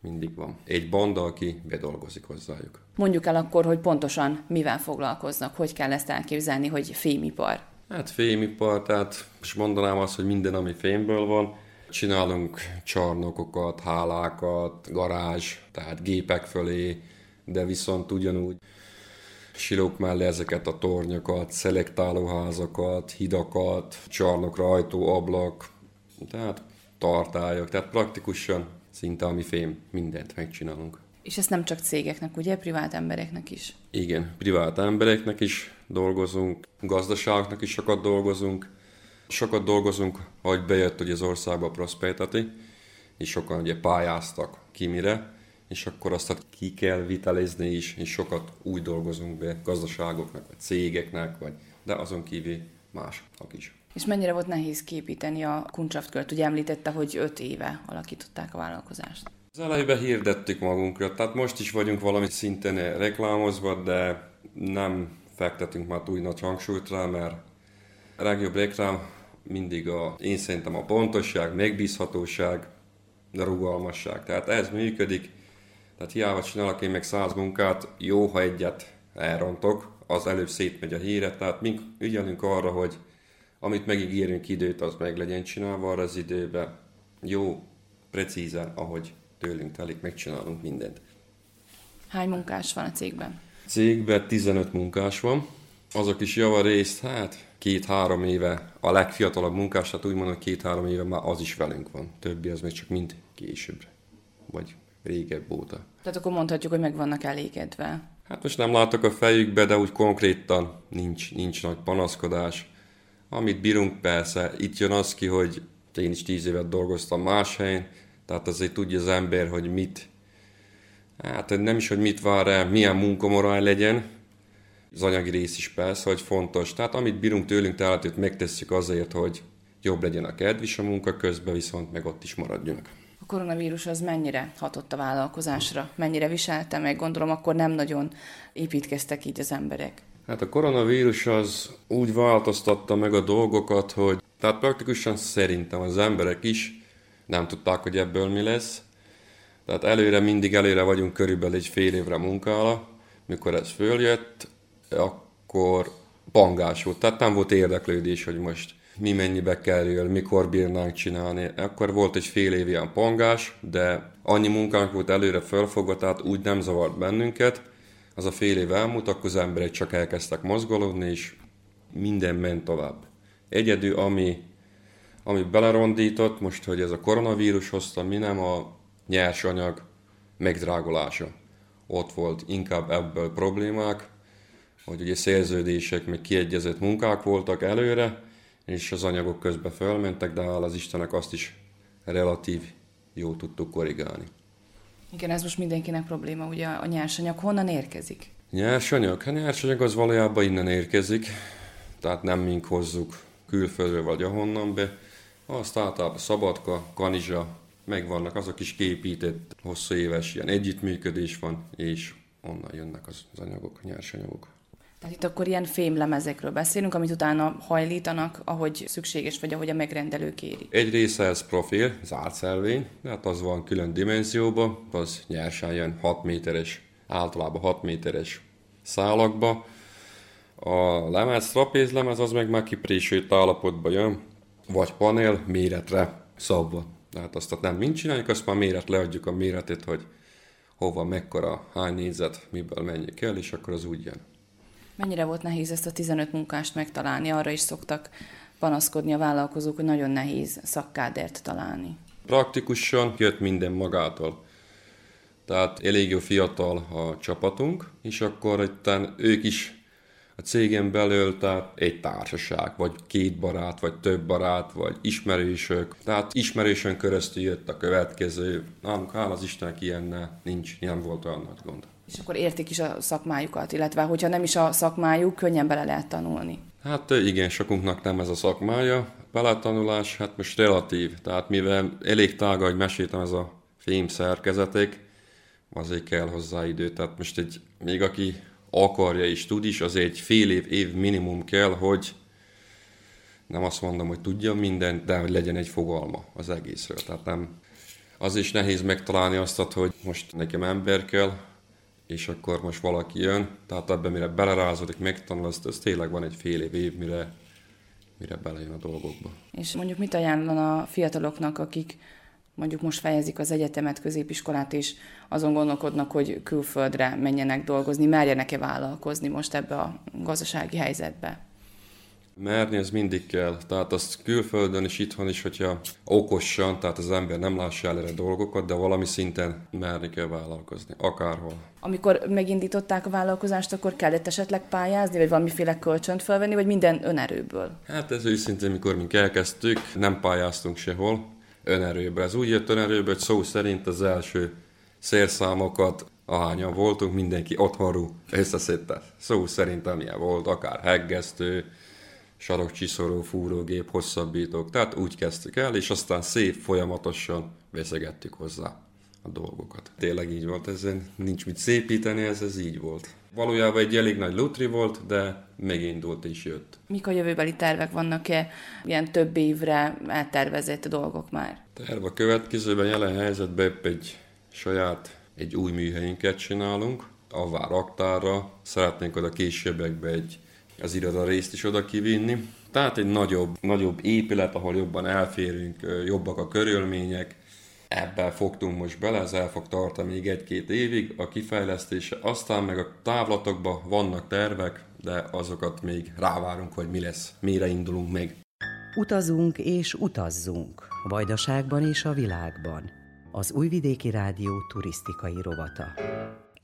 Mindig van. Egy banda, aki bedolgozik hozzájuk. Mondjuk el akkor, hogy pontosan mivel foglalkoznak, hogy kell ezt elképzelni, hogy fémipar. Hát fémipar, tehát most mondanám azt, hogy minden, ami fémből van. Csinálunk csarnokokat, hálákat, garázs, tehát gépek fölé, de viszont ugyanúgy silók mellé ezeket a tornyokat, szelektálóházakat, hidakat, csarnokra ajtó, ablak, tehát tartályok, tehát praktikusan szinte ami fém, mindent megcsinálunk. És ezt nem csak cégeknek, ugye, privát embereknek is? Igen, privát embereknek is dolgozunk, gazdaságnak is sokat dolgozunk. Sokat dolgozunk, ahogy bejött hogy az országba Prosperity, és sokan ugye pályáztak ki mire, és akkor azt ki kell vitalizni is, és sokat úgy dolgozunk be gazdaságoknak, vagy cégeknek, vagy, de azon kívül mások is. És mennyire volt nehéz képíteni a kuncsaftkört? Ugye említette, hogy öt éve alakították a vállalkozást. Az elejében hirdettük magunkra, tehát most is vagyunk valami szinten reklámozva, de nem fektetünk már túl nagy hangsúlyt rá, mert a legjobb reklám mindig a, én szerintem a pontosság, megbízhatóság, de rugalmasság. Tehát ez működik, tehát hiába csinálok én meg száz munkát, jó, ha egyet elrontok, az előbb szétmegy a híre, tehát mink ügyelünk arra, hogy amit megígérünk időt, az meg legyen csinálva arra az időben. Jó, precízen, ahogy tőlünk telik, megcsinálunk mindent. Hány munkás van a cégben? Cégben 15 munkás van. Azok is javarészt, hát két-három éve, a legfiatalabb munkás, tehát úgy mondom, két-három éve már az is velünk van. Többi az még csak mind későbbre. Vagy régebb óta. Tehát akkor mondhatjuk, hogy meg vannak elégedve. Hát most nem látok a fejükbe, de úgy konkrétan nincs, nincs nagy panaszkodás. Amit bírunk persze, itt jön az ki, hogy én is tíz évet dolgoztam más helyen, tehát azért tudja az ember, hogy mit, hát nem is, hogy mit vár el, milyen munkamorál legyen, az anyagi rész is persze, hogy fontos. Tehát amit bírunk tőlünk, tehát megtesszük azért, hogy jobb legyen a kedv is a munka közben, viszont meg ott is maradjunk. A koronavírus az mennyire hatott a vállalkozásra? Mennyire viselte meg? Gondolom akkor nem nagyon építkeztek így az emberek. Hát a koronavírus az úgy változtatta meg a dolgokat, hogy tehát praktikusan szerintem az emberek is nem tudták, hogy ebből mi lesz. Tehát előre, mindig előre vagyunk körülbelül egy fél évre munkára. Mikor ez följött, akkor pangás volt. Tehát nem volt érdeklődés, hogy most mi mennyibe kerül, mikor bírnánk csinálni. Akkor volt egy fél év ilyen pangás, de annyi munkánk volt előre fölfogva, tehát úgy nem zavart bennünket. Az a fél év elmúlt, akkor az emberek csak elkezdtek mozgolódni, és minden ment tovább. Egyedül, ami ami belerondított, most, hogy ez a koronavírus hozta, mi nem a nyersanyag megdrágolása. Ott volt inkább ebből problémák, hogy ugye szerződések, meg kiegyezett munkák voltak előre, és az anyagok közben fölmentek, de hál' az Istenek azt is relatív jó tudtuk korrigálni. Igen, ez most mindenkinek probléma, ugye a nyersanyag honnan érkezik? Nyersanyag? Hát nyersanyag az valójában innen érkezik, tehát nem mink hozzuk külföldről vagy ahonnan be, azt általában Szabadka, Kanizsa, megvannak azok is képített, hosszú éves ilyen együttműködés van, és onnan jönnek az, az anyagok, nyersanyagok. Tehát itt akkor ilyen fémlemezekről beszélünk, amit utána hajlítanak, ahogy szükséges, vagy ahogy a megrendelő kéri. Egy része ez profil, zárt szelvény, hát az van külön dimenzióba, az nyersen jön 6 méteres, általában 6 méteres szálakba. A lemez, trapézlemez, az meg már kiprésült állapotba jön, vagy panel méretre szabva. Tehát azt nem mind csináljuk, azt már méret leadjuk a méretét, hogy hova, mekkora, hány négyzet, miből mennyi kell, és akkor az úgy jön. Mennyire volt nehéz ezt a 15 munkást megtalálni? Arra is szoktak panaszkodni a vállalkozók, hogy nagyon nehéz szakkádert találni. Praktikusan jött minden magától. Tehát elég jó fiatal a csapatunk, és akkor itt ők is a cégen belül, tehát egy társaság, vagy két barát, vagy több barát, vagy ismerősök. Tehát ismerősön keresztül jött a következő. Nálunk hál' az Istennek ilyen nincs, nem volt olyan nagy gond. És akkor értik is a szakmájukat, illetve hogyha nem is a szakmájuk, könnyen bele lehet tanulni. Hát igen, sokunknak nem ez a szakmája. Beletanulás, hát most relatív. Tehát mivel elég tága, hogy meséltem ez a fém szerkezeték, azért kell hozzá idő. Tehát most egy, még aki akarja és tud is, az egy fél év, év minimum kell, hogy nem azt mondom, hogy tudja mindent, de hogy legyen egy fogalma az egészről. Tehát nem, az is nehéz megtalálni azt, hogy most nekem ember kell, és akkor most valaki jön, tehát ebben mire belerázódik, megtanul, azt, az tényleg van egy fél év, év mire, mire belejön a dolgokba. És mondjuk mit ajánlana a fiataloknak, akik mondjuk most fejezik az egyetemet, középiskolát, és azon gondolkodnak, hogy külföldre menjenek dolgozni, merjenek-e vállalkozni most ebbe a gazdasági helyzetbe? Merni ez mindig kell, tehát azt külföldön is itthon is, hogyha okosan, tehát az ember nem lássa előre dolgokat, de valami szinten merni kell vállalkozni, akárhol. Amikor megindították a vállalkozást, akkor kellett esetleg pályázni, vagy valamiféle kölcsönt felvenni, vagy minden önerőből? Hát ez őszintén, mikor mi elkezdtük, nem pályáztunk sehol, önerőbe. Ez úgy jött önerőbe, hogy szó szerint az első szérszámokat, ahányan voltunk, mindenki otthonról összeszedte. Szó szerint amilyen volt, akár heggesztő, sarokcsiszoró, fúrógép, hosszabbítók. Tehát úgy kezdtük el, és aztán szép folyamatosan veszegettük hozzá a dolgokat. Tényleg így volt, ezen nincs mit szépíteni, ez, ez így volt. Valójában egy elég nagy lutri volt, de megindult és jött. Mik a jövőbeli tervek vannak-e? Ilyen több évre eltervezett dolgok már? Terv a következőben jelen helyzetben egy saját, egy új műhelyünket csinálunk, vár raktára. Szeretnénk oda későbbekbe egy az iroda részt is oda kivinni. Tehát egy nagyobb, nagyobb épület, ahol jobban elférünk, jobbak a körülmények, Ebben fogtunk most bele, ez el fog tartani még egy-két évig a kifejlesztése, aztán meg a távlatokban vannak tervek, de azokat még rávárunk, hogy mi lesz, mire indulunk meg. Utazunk és utazzunk, a Vajdaságban és a világban. Az Újvidéki Rádió turisztikai rovata.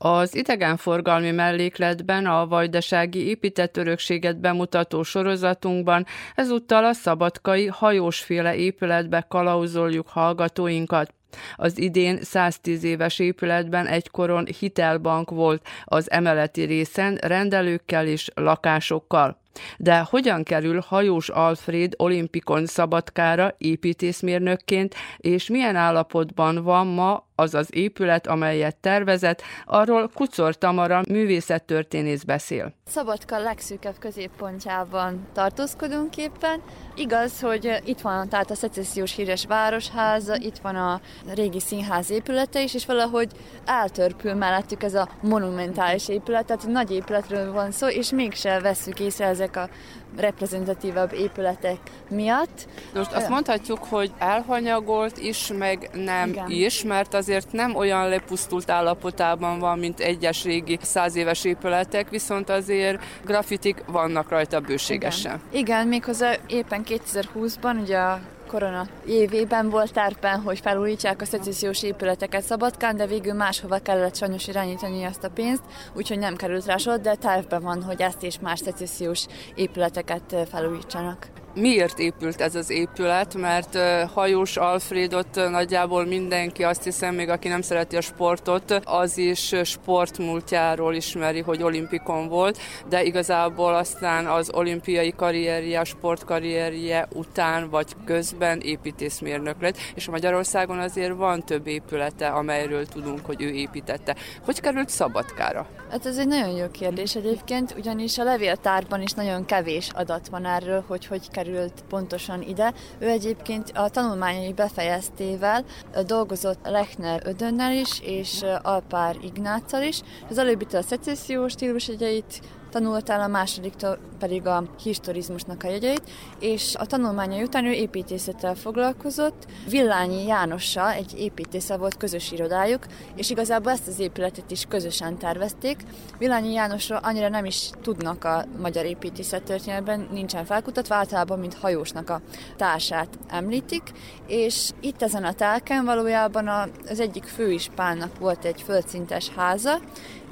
Az idegenforgalmi mellékletben a vajdasági épített örökséget bemutató sorozatunkban ezúttal a szabadkai hajósféle épületbe kalauzoljuk hallgatóinkat. Az idén 110 éves épületben egykoron hitelbank volt az emeleti részen rendelőkkel és lakásokkal. De hogyan kerül hajós Alfred olimpikon szabadkára építészmérnökként, és milyen állapotban van ma az az épület, amelyet tervezett, arról Kucor Tamara művészettörténész beszél. Szabadka legszűkebb középpontjában tartózkodunk éppen. Igaz, hogy itt van tehát a szecessziós híres városháza, itt van a régi színház épülete is, és valahogy eltörpül mellettük ez a monumentális épület, tehát nagy épületről van szó, és mégse veszük észre ezek a reprezentatívabb épületek miatt. Most azt mondhatjuk, hogy elhanyagolt is, meg nem Igen. is, mert azért nem olyan lepusztult állapotában van, mint egyes régi száz éves épületek, viszont azért grafitik vannak rajta bőségesen. Igen, Igen méghozzá éppen 2020-ban ugye a korona évében volt tervben, hogy felújítsák a szecessziós épületeket Szabadkán, de végül máshova kellett sajnos irányítani ezt a pénzt, úgyhogy nem került rá sor, de tervben van, hogy ezt és más szecessziós épületeket felújítsanak miért épült ez az épület, mert hajós Alfredot nagyjából mindenki, azt hiszem, még aki nem szereti a sportot, az is sportmúltjáról ismeri, hogy olimpikon volt, de igazából aztán az olimpiai karrierje, sportkarrierje után vagy közben építészmérnök lett, és Magyarországon azért van több épülete, amelyről tudunk, hogy ő építette. Hogy került Szabadkára? Hát ez egy nagyon jó kérdés egyébként, ugyanis a levéltárban is nagyon kevés adat van erről, hogy hogy került került pontosan ide. Ő egyébként a tanulmányai befejeztével dolgozott Lechner Ödönnel is, és Alpár Ignáccal is. Az előbbit a szecessziós stílusegyeit tanultál, a másodiktól pedig a historizmusnak a jegyeit, és a tanulmánya után ő építészettel foglalkozott. Villányi Jánossal egy építésze volt közös irodájuk, és igazából ezt az épületet is közösen tervezték. Villányi Jánosról annyira nem is tudnak a magyar építészet történetben, nincsen felkutatva, általában mint hajósnak a társát említik, és itt ezen a telken valójában az egyik főispánnak volt egy földszintes háza,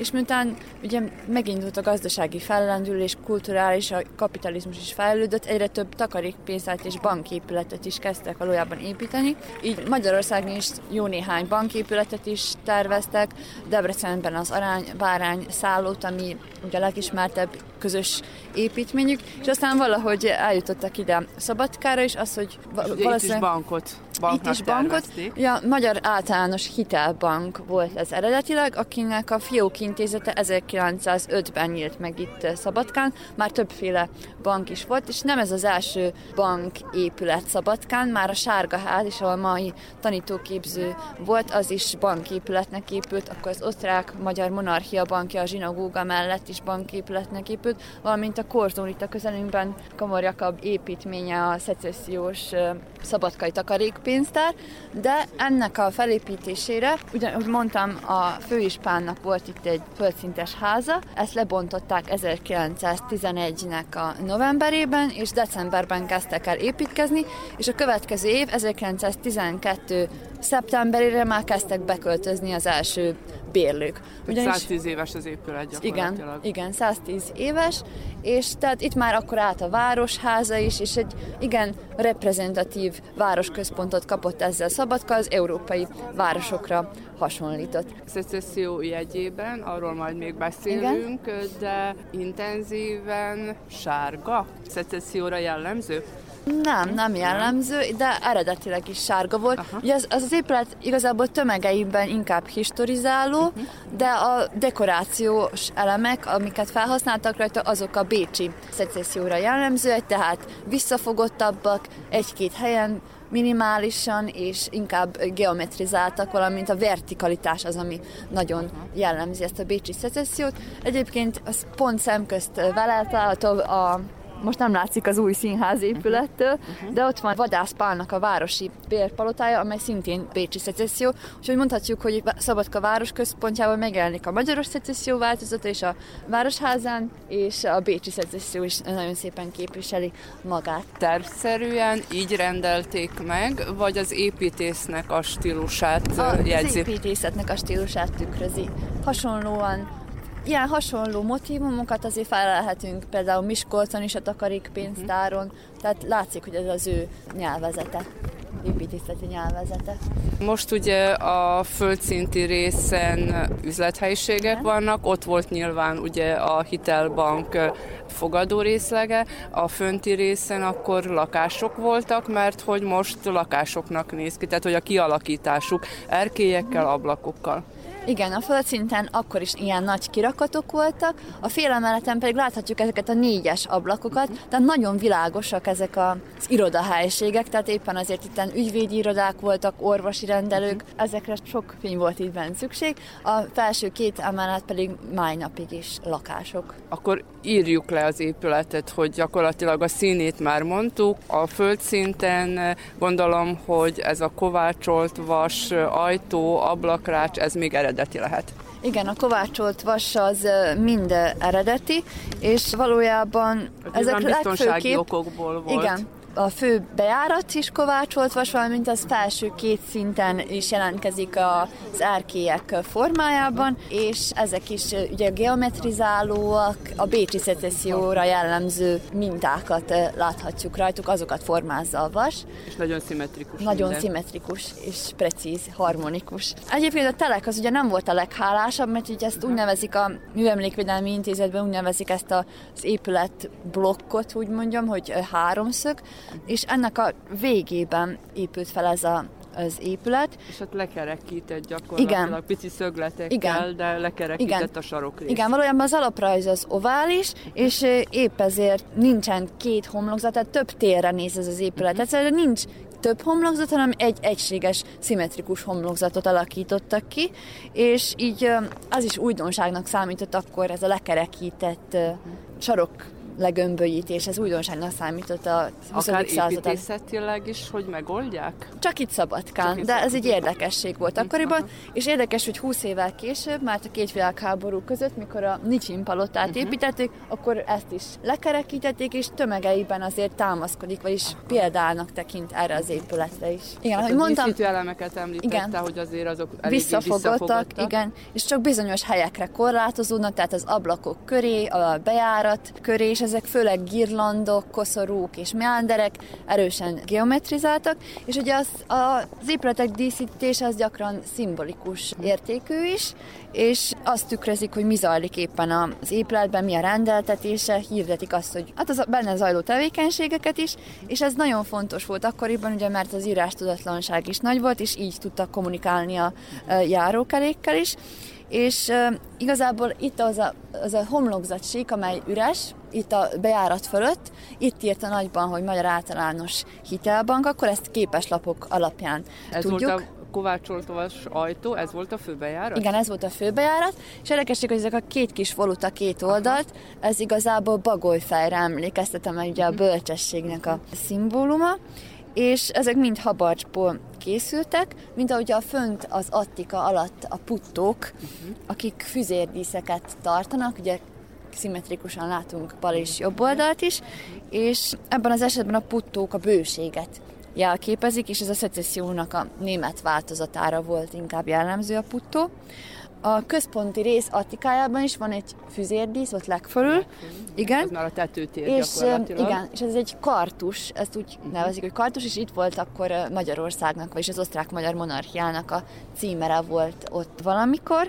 és miután ugye megindult a gazdasági fellendülés, kulturális, a kapitalizmus is fejlődött, egyre több takarékpénztát és banképületet is kezdtek valójában építeni. Így Magyarországon is jó néhány banképületet is terveztek, Debrecenben az Arány, Bárány szállót, ami ugye a legismertebb közös építményük, és aztán valahogy eljutottak ide Szabadkára, és az, hogy valószínűleg... Itt is bankot itt is bankot. Ja, Magyar Általános Hitelbank volt ez eredetileg, akinek a Fiók intézete 1905-ben nyílt meg itt Szabadkán. Már többféle bank is volt, és nem ez az első bank épület Szabadkán, már a Sárga Ház is, ahol mai tanítóképző volt, az is banképületnek épült, akkor az osztrák-magyar monarchia bankja a zsinagóga mellett is banképületnek épült, valamint a Korzón itt a közelünkben Komor Jakab építménye a szecessziós szabadkai takarékpénztár, de ennek a felépítésére, ugyanúgy mondtam, a főispánnak volt itt egy földszintes háza, ezt lebontották 1911-nek a novemberében, és decemberben kezdtek el építkezni, és a következő év, 1912 szeptemberére már kezdtek beköltözni az első bérlők. Ugyanis, 110 éves az épület gyakorlatilag. Igen, igen, 110 éves, és tehát itt már akkor állt a városháza is, és egy igen reprezentatív városközpontot kapott ezzel Szabadka, az európai városokra hasonlított. Szecesszió jegyében, arról majd még beszélünk, Igen? de intenzíven sárga szecesszióra jellemző? Nem, nem jellemző, de eredetileg is sárga volt. Aha. Ugye az, az, az épület igazából tömegeiben inkább historizáló, uh-huh. de a dekorációs elemek, amiket felhasználtak rajta, azok a bécsi szecesszióra jellemzőek, tehát visszafogottabbak, egy-két helyen minimálisan és inkább geometrizáltak, valamint a vertikalitás az, ami nagyon jellemzi ezt a bécsi szecessziót. Egyébként az pont szemközt vele található a most nem látszik az új színház épülettől, uh-huh. de ott van Vadász Pálnak a városi bérpalotája, amely szintén Bécsi szecesszió, úgyhogy mondhatjuk, hogy Szabadka város központjában megjelenik a magyaros szecesszió változata és a városházán, és a Bécsi szecesszió is nagyon szépen képviseli magát. Tervszerűen így rendelték meg, vagy az építésznek a stílusát a, jegyzi? Az építészetnek a stílusát tükrözi. Hasonlóan ilyen hasonló motivumokat azért felelhetünk például Miskolcon is a takarékpénztáron, uh-huh. tehát látszik, hogy ez az ő nyelvezete építészeti nyelvezete. Most ugye a földszinti részen üzlethelyiségek Igen. vannak, ott volt nyilván ugye a hitelbank fogadó részlege, a fönti részen akkor lakások voltak, mert hogy most lakásoknak néz ki, tehát hogy a kialakításuk erkélyekkel, ablakokkal. Igen, a földszinten akkor is ilyen nagy kirakatok voltak, a félemeleten pedig láthatjuk ezeket a négyes ablakokat, tehát nagyon világosak ezek az irodahelyiségek, tehát éppen azért itt ügyvédi irodák voltak, orvosi rendelők, ezekre sok fény volt itt benne szükség, a felső két emelet pedig máj napig is lakások. Akkor írjuk le az épületet, hogy gyakorlatilag a színét már mondtuk, a földszinten gondolom, hogy ez a kovácsolt vas, ajtó, ablakrács, ez még eredeti eredeti lehet. Igen, a kovácsolt vas az mind eredeti, és valójában ezek legfőképp... okokból volt. Igen, a fő bejárat is kovácsolt vas, valamint az felső két szinten is jelentkezik az erkélyek formájában, és ezek is ugye geometrizálóak, a bécsi szecesszióra jellemző mintákat láthatjuk rajtuk, azokat formázza a vas. És nagyon szimmetrikus. Nagyon minden. szimmetrikus és precíz, harmonikus. Egyébként a telek az ugye nem volt a leghálásabb, mert ugye ezt úgy nevezik a Műemlékvédelmi Intézetben, úgy nevezik ezt az épület blokkot, úgy mondjam, hogy háromszög, és ennek a végében épült fel ez a az épület. És ott lekerekített gyakorlatilag Igen. pici szögletekkel, Igen. de lekerekített Igen. a sarokrész. Igen, valójában az alaprajz az ovális, és épp ezért nincsen két homlokzat, tehát több térre néz ez az épület. Uh-huh. Egyszerűen nincs több homlokzat, hanem egy egységes, szimmetrikus homlokzatot alakítottak ki, és így az is újdonságnak számított akkor ez a lekerekített sarok legömbölyítés, ez újdonságnak számított a 20. Akár században. építészetileg is, hogy megoldják? Csak itt Szabadkán, Csak itt de ez egy érdekesség volt akkoriban, és érdekes, hogy 20 évvel később, már a két világháború között, mikor a Nicsin palotát Mhm. építették, akkor ezt is lekerekítették, és tömegeiben azért támaszkodik, vagyis példának tekint erre az épületre is. Igen, Tehát ahogy a mondtam, elemeket említette, Igen. hogy azért azok visszafogottak, visszafogottak. igen, és csak bizonyos helyekre korlátozódnak, tehát az ablakok köré, a bejárat köré, és ezek főleg girlandok, koszorúk és meánderek erősen geometrizáltak, és ugye az, az épületek díszítése az gyakran szimbolikus értékű is, és azt tükrözik, hogy mi zajlik éppen az épületben, mi a rendeltetése, hirdetik azt, hogy hát az benne zajló tevékenységeket is, és ez nagyon fontos volt akkoriban, ugye, mert az írás tudatlanság is nagy volt, és így tudtak kommunikálni a járókerékkel is, és e, igazából itt az a, az a homlokzatsík, amely üres, itt a bejárat fölött, itt írta nagyban, hogy Magyar Általános Hitelbank, akkor ezt képeslapok alapján Ez tudjuk. volt a kovácsoltovas ajtó, ez volt a főbejárat? Igen, ez volt a főbejárat, és érdekesség, hogy ezek a két kis voluta két oldalt, ez igazából bagolyfejre emlékeztetem, mert ugye a bölcsességnek a szimbóluma, és ezek mind habarcsból készültek, mint ahogy a fönt az Attika alatt a puttók, akik füzérdíszeket tartanak, ugye szimmetrikusan látunk bal és jobb oldalt is, és ebben az esetben a puttók a bőséget jelképezik, és ez a szecessziónak a német változatára volt inkább jellemző a puttó. A központi rész Attikájában is van egy füzérdísz, ott legfölül. Igen. Ez már a tetőtér és, igen, és ez egy kartus, ezt úgy nevezik, hogy kartus, és itt volt akkor Magyarországnak, vagyis az osztrák-magyar monarchiának a címere volt ott valamikor,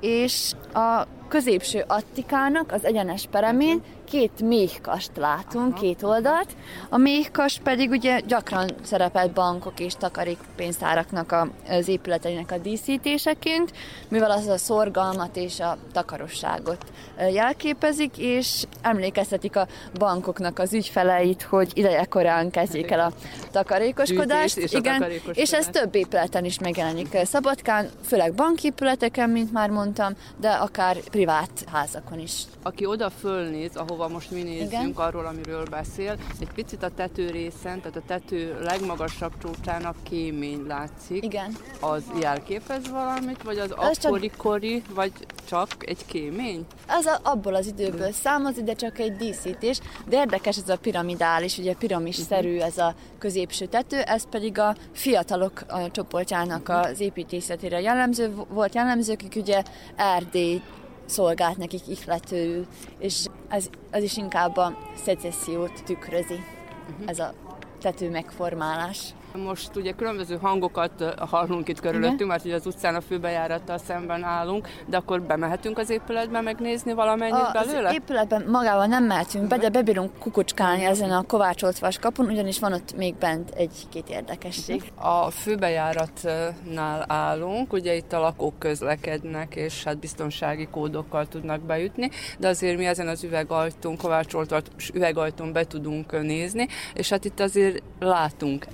és a középső Attikának az egyenes peremén két méhkast látunk, két oldalt. A méhkast pedig ugye gyakran szerepelt bankok és takarékpénztáraknak a, az épületeinek a díszítéseként, mivel az a szorgalmat és a takarosságot jelképezik, és emlékeztetik a bankoknak az ügyfeleit, hogy idejekorán kezdjék el a takarékoskodást. És a Igen, takarékoskodást. és ez több épületen is megjelenik Szabadkán, főleg banképületeken, mint már mondtam, de akár privát házakon is. Aki oda fölnéz, ahova most mi nézzünk, Igen. Arról, amiről beszél, egy picit a tető részen, tehát a tető legmagasabb csúcsának kémény látszik. Igen. Az jelképez valamit, vagy az Ez csak- akkori-kori, vagy csak egy kémény? Ez a, abból az időből származik, de csak egy díszítés. De érdekes ez a piramidális, ugye piramisszerű ez a középső tető, ez pedig a fiatalok a csoportjának az építészetére jellemző volt jellemző, akik ugye Erdély szolgált nekik ihlető, és ez, ez is inkább a szecessziót tükrözi, ez a tető megformálás. Most ugye különböző hangokat hallunk itt körülöttünk, Igen. mert ugye az utcán a főbejárattal szemben állunk, de akkor bemehetünk az épületbe megnézni valamennyit A, belőle? az épületben magával nem mehetünk be, de bebírunk kukucskálni ezen a kovácsolt vaskapun, ugyanis van ott még bent egy-két érdekesség. A főbejáratnál állunk, ugye itt a lakók közlekednek, és hát biztonsági kódokkal tudnak bejutni, de azért mi ezen az üvegajtón, kovácsolt üvegajtón be tudunk nézni, és hát itt azért látunk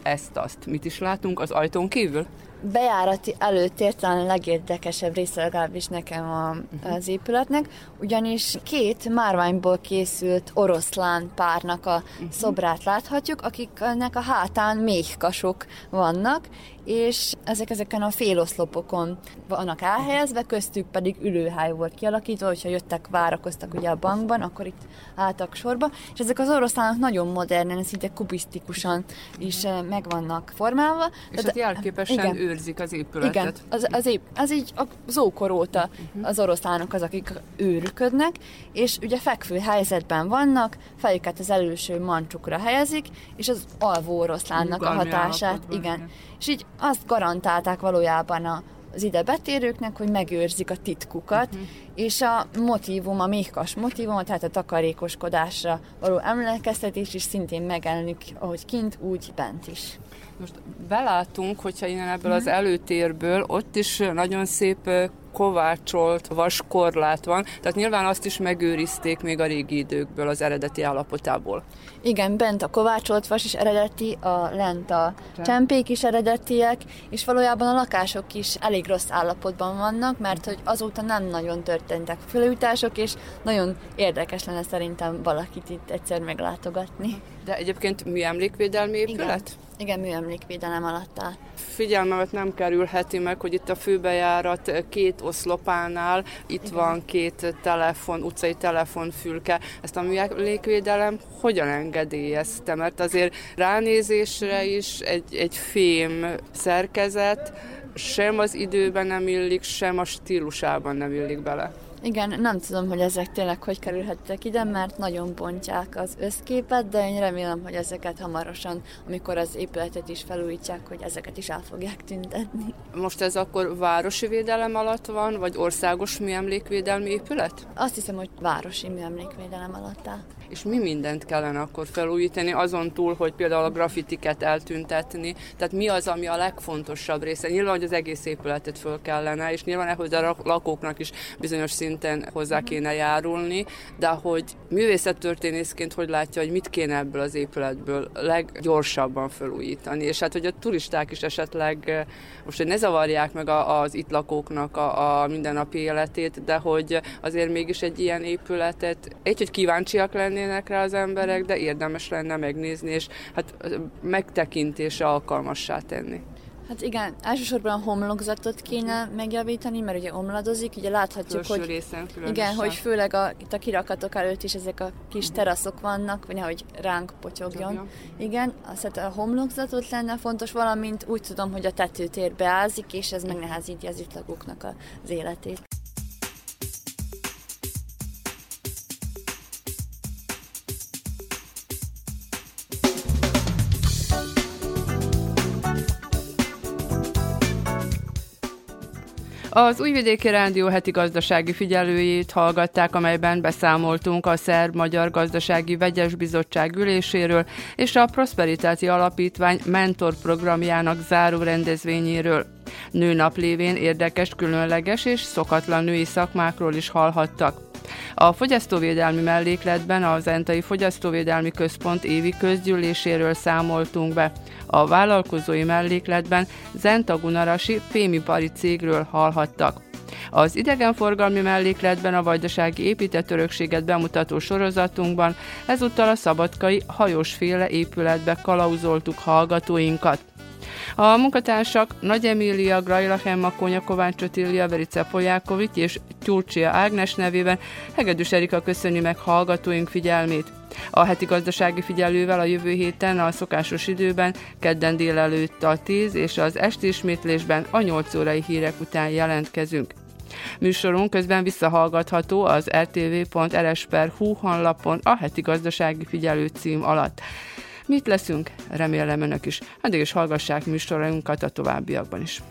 ezt-azt. Mit is látunk az ajtón kívül? bejárati előtér talán a legérdekesebb része legalábbis nekem a, az épületnek, ugyanis két márványból készült oroszlán párnak a szobrát láthatjuk, akiknek a hátán méhkasok vannak, és ezek ezeken a féloszlopokon vannak elhelyezve, köztük pedig ülőhely volt kialakítva, hogyha jöttek, várakoztak ugye a bankban, akkor itt álltak sorba, és ezek az oroszlánok nagyon modernen, szinte kubisztikusan is eh, meg vannak formálva. És Tehát- hát jelképesen igen. őrzik az épületet. Igen, az, az, épp, az így az ókor óta az oroszlánok az, akik őrködnek, és ugye fekvő helyzetben vannak, fejüket az előső mancsukra helyezik, és az alvó oroszlánnak a Nyugalmi hatását, állapotban, igen. És így azt garantálták valójában a, az ide betérőknek, hogy megőrzik a titkukat, Mhm. és a motívum, a méhkas motívum, tehát a takarékoskodásra való emlékeztetés is szintén megjelenik, ahogy kint, úgy bent is. Most belátunk, hogyha innen ebből az Mhm. előtérből, ott is nagyon szép kovácsolt vaskorlát van, tehát nyilván azt is megőrizték még a régi időkből az eredeti állapotából. Igen, bent a kovácsolt vas is eredeti, a lent a csempék is eredetiek, és valójában a lakások is elég rossz állapotban vannak, mert hogy azóta nem nagyon történtek felújítások, és nagyon érdekes lenne szerintem valakit itt egyszer meglátogatni. De egyébként mi emlékvédelmi épület? Igen. Igen, műemlékvédelem alatt áll. Figyelmemet nem kerülheti meg, hogy itt a főbejárat két oszlopánál itt Igen. van két telefon, utcai telefonfülke. Ezt a műemlékvédelem hogyan engedélyezte? Mert azért ránézésre is egy, egy fém szerkezet sem az időben nem illik, sem a stílusában nem illik bele. Igen, nem tudom, hogy ezek tényleg hogy kerülhettek ide, mert nagyon bontják az összképet, de én remélem, hogy ezeket hamarosan, amikor az épületet is felújítják, hogy ezeket is el fogják tüntetni. Most ez akkor városi védelem alatt van, vagy országos műemlékvédelmi épület? Azt hiszem, hogy városi műemlékvédelem alatt áll és mi mindent kellene akkor felújítani, azon túl, hogy például a grafitiket eltüntetni. Tehát mi az, ami a legfontosabb része? Nyilván, hogy az egész épületet föl kellene, és nyilván, hogy a lakóknak is bizonyos szinten hozzá mhm. kéne járulni, de hogy művészettörténészként hogy látja, hogy mit kéne ebből az épületből leggyorsabban felújítani, és hát, hogy a turisták is esetleg most, hogy ne zavarják meg az itt lakóknak a, a mindennapi életét, de hogy azért mégis egy ilyen épületet, egy, hogy kíváncsiak lennének rá az emberek, de érdemes lenne megnézni, és hát megtekintése alkalmassá tenni. Hát igen, elsősorban a homlokzatot kéne megjavítani, mert ugye omladozik, ugye láthatjuk, hogy részen igen, hogy főleg a, itt a kirakatok előtt is ezek a kis teraszok vannak, vagy hogy ránk potyogjon. Potyogjon. Igen, azt hát a homlokzatot lenne fontos, valamint úgy tudom, hogy a tetőtér beázik, és ez megnehezíti az itt lakóknak az életét. Az Újvidéki Rádió heti gazdasági figyelőjét hallgatták, amelyben beszámoltunk a Szerb-Magyar Gazdasági Vegyes Bizottság üléséről és a Prosperitáti Alapítvány mentor programjának záró rendezvényéről. Nőnap lévén érdekes, különleges és szokatlan női szakmákról is hallhattak. A fogyasztóvédelmi mellékletben az Entai Fogyasztóvédelmi Központ évi közgyűléséről számoltunk be. A vállalkozói mellékletben Zenta Gunarasi fémipari cégről hallhattak. Az idegenforgalmi mellékletben a vajdasági épített örökséget bemutató sorozatunkban ezúttal a szabadkai hajósféle épületbe kalauzoltuk hallgatóinkat. A munkatársak Nagy Emília, Grajla Hemma, Konya Kovács Otília, Verice Polyákovics és Tyurcsia Ágnes nevében Hegedűs Erika köszöni meg hallgatóink figyelmét. A heti gazdasági figyelővel a jövő héten a szokásos időben, kedden délelőtt a 10 és az esti ismétlésben a 8 órai hírek után jelentkezünk. Műsorunk közben visszahallgatható az rtv.rs.hu honlapon a heti gazdasági figyelő cím alatt. Mit leszünk? Remélem önök is. Addig is hallgassák műsorainkat a továbbiakban is.